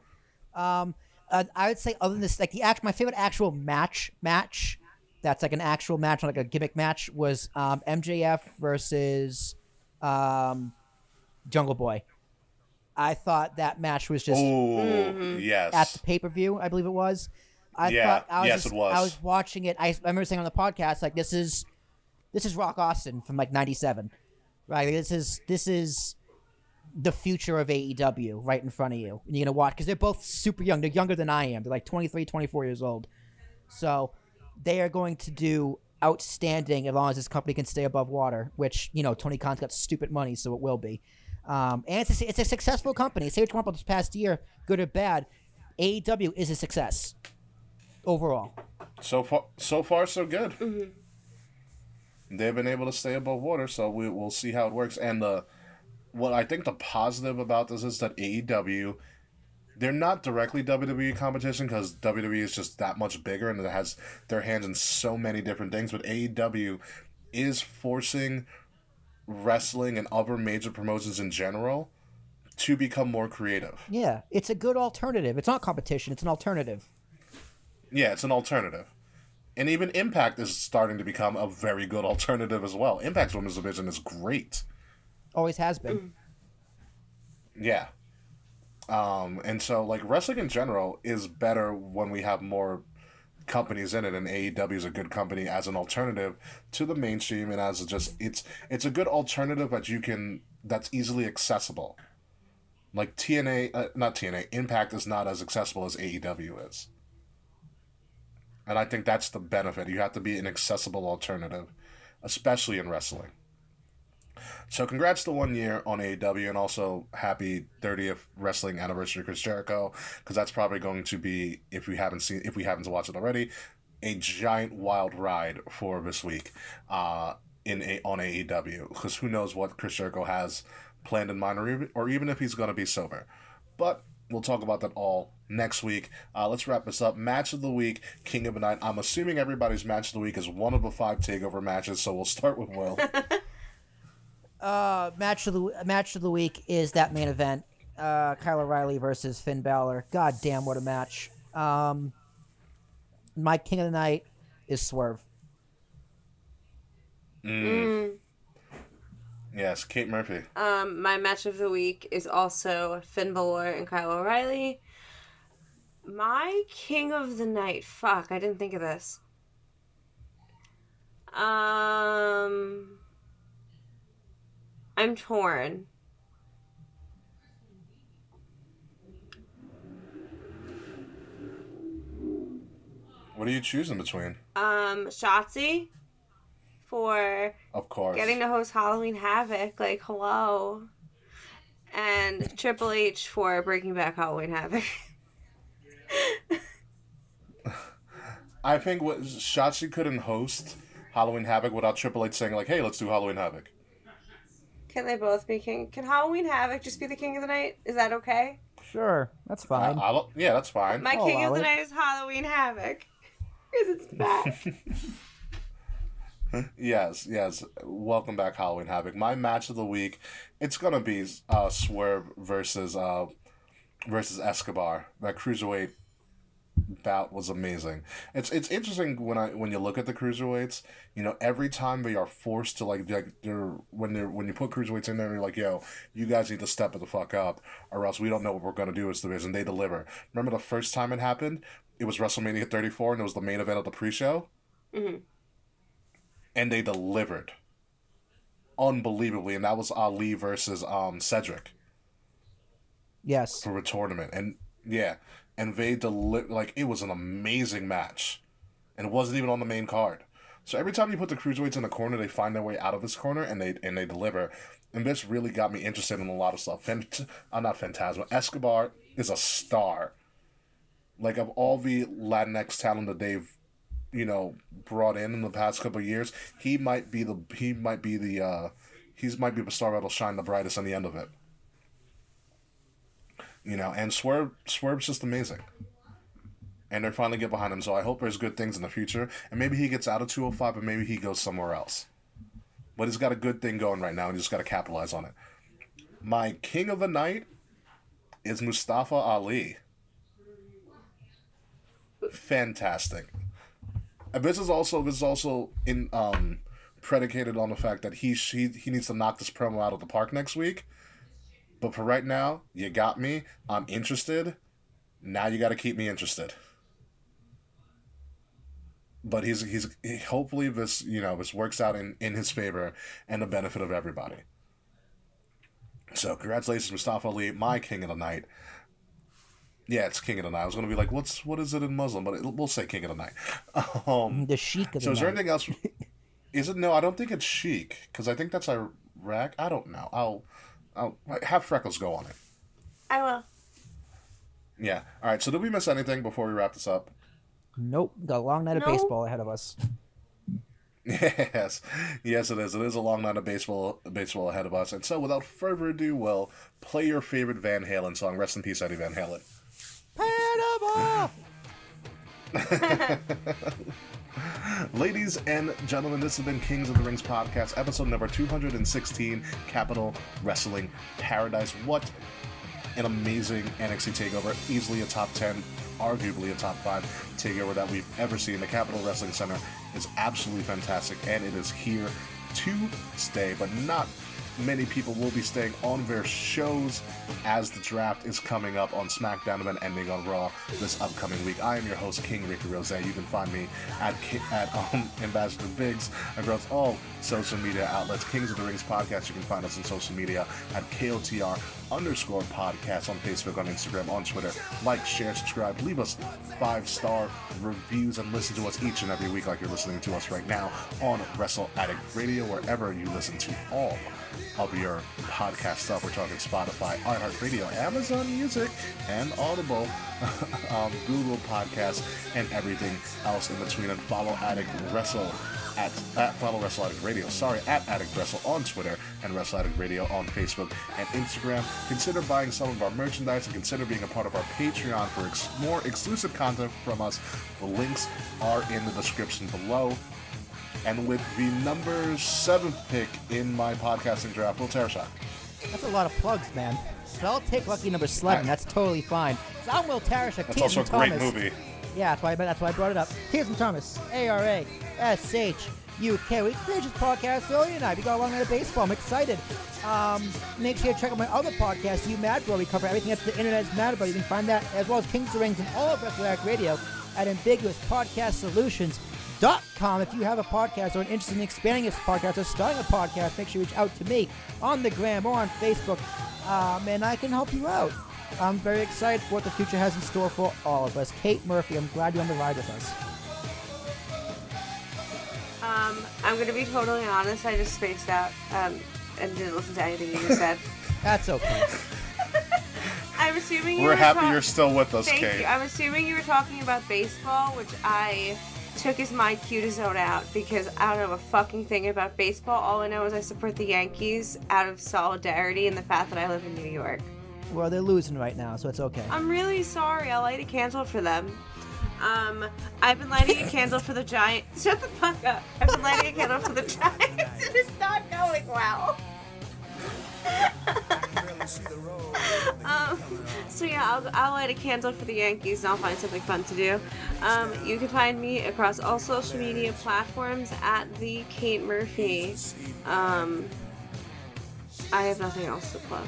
Um, uh, I would say other than this, like the act, my favorite actual match match that's like an actual match, not like a gimmick match, was um, MJF versus um, Jungle Boy. I thought that match was just Oh yes, at the pay per view, I believe it was. I Yeah, thought I was yes, just, it was. I was watching it. I, I remember saying on the podcast like this is this is Rock Austin from like '97, right? This is this is the future of AEW right in front of you, and you're gonna watch because they're both super young. They're younger than I am. They're like 23, 24 years old. So they are going to do outstanding as long as this company can stay above water. Which you know Tony Khan's got stupid money, so it will be. Um, and it's a, it's a successful company. Say what you want about this past year, good or bad. AEW is a success overall. So far, so far, so good. Mm-hmm. They've been able to stay above water, so we we'll see how it works. And the what I think the positive about this is that AEW, they're not directly WWE competition because WWE is just that much bigger and it has their hands in so many different things. But AEW is forcing wrestling and other major promotions in general to become more creative. Yeah, it's a good alternative. It's not competition. It's an alternative. Yeah, it's an alternative. And even Impact is starting to become a very good alternative as well. Impact's women's division is great. Always has been. Yeah. Um, and so like wrestling in general is better when we have more companies in it and AEW is a good company as an alternative to the mainstream and as just it's it's a good alternative that you can that's easily accessible. Like TNA uh, not TNA, Impact is not as accessible as AEW is. And I think that's the benefit. You have to be an accessible alternative, especially in wrestling. So congrats to one year on AEW and also happy 30th wrestling anniversary Chris Jericho because that's probably going to be if we haven't seen if we haven't watched it already a giant wild ride for this week uh in a, on AEW because who knows what Chris Jericho has planned in mind or even, or even if he's going to be sober. But we'll talk about that all next week. Uh, let's wrap this up. Match of the week, King of the Night. I'm assuming everybody's match of the week is one of the five takeover matches, so we'll start with Will. Uh, match of the match of the week is that main event, uh, Kyle O'Reilly versus Finn Balor. God damn, what a match! Um, my king of the night is Swerve. Mm. Yes, Kate Murphy. Um, my match of the week is also Finn Balor and Kyle O'Reilly. My king of the night. Fuck, I didn't think of this. Um, I'm torn. What are you choosing between? Um, Shotzi for Of course. getting to host Halloween Havoc. Like, hello. And Triple H for breaking back Halloween Havoc. I think what Shotzi couldn't host Halloween Havoc without Triple H saying like, "Hey, let's do Halloween Havoc." Can they both be king? Can Halloween Havoc just be the king of the night? Is that okay? Sure, that's fine. Uh, yeah, that's fine. My I'll king of the it. night is Halloween Havoc. Because it's back. Yes, yes. Welcome back, Halloween Havoc. My match of the week, it's gonna be uh, Swerve versus uh, versus Escobar. That cruiserweight bout was amazing. It's it's interesting when I when you look at the cruiserweights. You know, every time they are forced to like like they're when they're when you put cruiserweights in there, you're like, yo, you guys need to step it the fuck up, or else we don't know what we're gonna do as division. They deliver. Remember the first time it happened? It was WrestleMania 34, and it was the main event of the pre-show hmm and they delivered unbelievably and that was ali versus um cedric yes. for a tournament and yeah and they deli- like it was an amazing match. And it wasn't even on the main card. So every time you put the cruiserweights in the corner they find their way out of this corner and they and they deliver. And this really got me interested in a lot of stuff. Fant- uh, not Fantasma. Escobar is a star. Like of all the latinx talent that they've you know brought in in the past couple years he might be the he might be the uh he's might be the star that'll shine the brightest on the end of it you know and swerve swerve's just amazing. And they're finally get behind him. So i hope there's good things in the future. And maybe he gets out of 205 but maybe he goes somewhere else. But he's got a good thing going right now and he's just got to capitalize on it. My king of the night is mustafa ali. Fantastic. And this is also this is also in um predicated on the fact that he he he needs to knock this promo out of the park next week. But for right now, you got me. I'm interested. Now you got to keep me interested. But he's he's he, hopefully this you know this works out in in his favor and the benefit of everybody. So congratulations, Mustafa Ali, my king of the night. Yeah, it's king of the night. I was gonna be like, what's what is it in Muslim? But it, we'll say king of the night. Um, The sheikh of so the is there night. anything else? Is it no? I don't think it's sheikh because I think that's Iraq. I don't know. I'll I'll have freckles go on it. I will. Yeah. All right. So did we miss anything before we wrap this up? Nope, got a long night of No. baseball ahead of us. Yes, yes, it is. It is a long night of baseball, baseball ahead of us. And so, without further ado, well, play your favorite Van Halen song. Rest in peace, Eddie Van Halen. Ladies and gentlemen, this has been Kings of the Rings podcast, episode number 216, Capitol Wrestling Paradise. What an amazing NXT takeover. Easily a top 10, arguably a top 5 takeover that we've ever seen. The Capitol Wrestling Center is absolutely fantastic, and it is here to stay, but not many people will be staying on their shows as the draft is coming up on SmackDown and ending on Raw this upcoming week. I am your host, King Ricky Rose. You can find me at at um, Ambassador Biggs across all social media outlets. Kings of the Rings podcast. You can find us on social media at KOTR underscore podcast on Facebook, on Instagram, on Twitter. Like, share, subscribe, leave us five star reviews, and listen to us each and every week, like you're listening to us right now on Wrestle Addict Radio, wherever you listen to all of your podcast stuff. We're talking Spotify, iHeartRadio, Amazon Music, and Audible, um, Google Podcasts, and everything else in between. And follow Addict Wrestle at, at follow Wrestle Addict Radio. Sorry, at Addict Wrestle on Twitter and Wrestle Addict Radio on Facebook and Instagram. Consider buying some of our merchandise and consider being a part of our Patreon for ex- more exclusive content from us. The links are in the description below. And with the number seventh pick in my podcasting draft, Will Tarashuk. That's a lot of plugs, man. So I'll take lucky number 11. That's totally fine. So I'm Will Tarashuk. That's also a great Thomas. movie. Yeah, that's why, I, that's why I brought it up. Kirsten Thomas, A-R-A, S-H-U-K. We created this podcast earlier tonight. We got a long night of baseball. I'm excited. Um, make sure you check out my other podcast, You Mad Bro. We cover everything that the internet is mad about. You can find that as well as Kings of Rings and all of Wrestle Addict Radio at ambiguouspodcastsolutions.com. If you have a podcast or are interested in expanding this podcast or starting a podcast, make sure you reach out to me on the gram or on Facebook, um, and I can help you out. I'm very excited for what the future has in store for all of us. Kate Murphy, I'm glad you're on the ride with us. Um, I'm gonna be totally honest. I just spaced out um, and didn't listen to anything you just said. That's okay. I'm assuming you We're were happy talk- you're still with us, Thank Kate. you. I'm assuming you were talking about baseball, which I took as my cue to zone out because I don't know a fucking thing about baseball. All I know is I support the Yankees out of solidarity and the fact that I live in New York. Well, they're losing right now, so it's okay. I'm really sorry. I'll light a candle for them. Um, I've been lighting a candle for the Giants. Shut the fuck up. I've been lighting a candle for the Giants. It is not going well. um, so yeah, I'll, I'll light a candle for the Yankees and I'll find something fun to do. Um, you can find me across all social media platforms at the Kate Murphy. Um, I have nothing else to plug.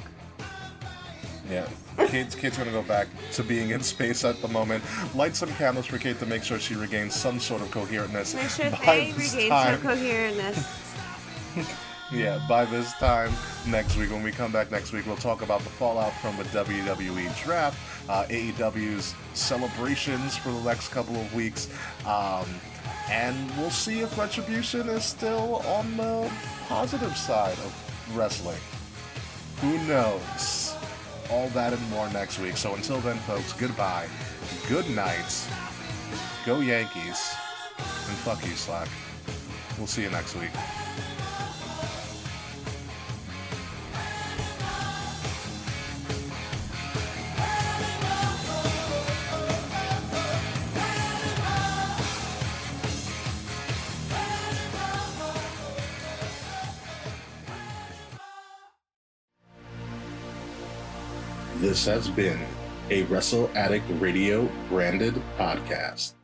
Yeah. Kate's, Kate's gonna go back to being in space at the moment. Light some candles for Kate to make sure she regains some sort of coherentness. Make sure they regain some coherentness. Yeah, by this time next week, when we come back next week, we'll talk about the fallout from the WWE draft, uh, AEW's celebrations for the next couple of weeks, um, and we'll see if Retribution is still on the positive side of wrestling. Who knows? All that and more next week. So until then, folks, goodbye, good night, go Yankees, and fuck you, Slack. We'll see you next week. This has been a Wrestle Addict Radio branded podcast.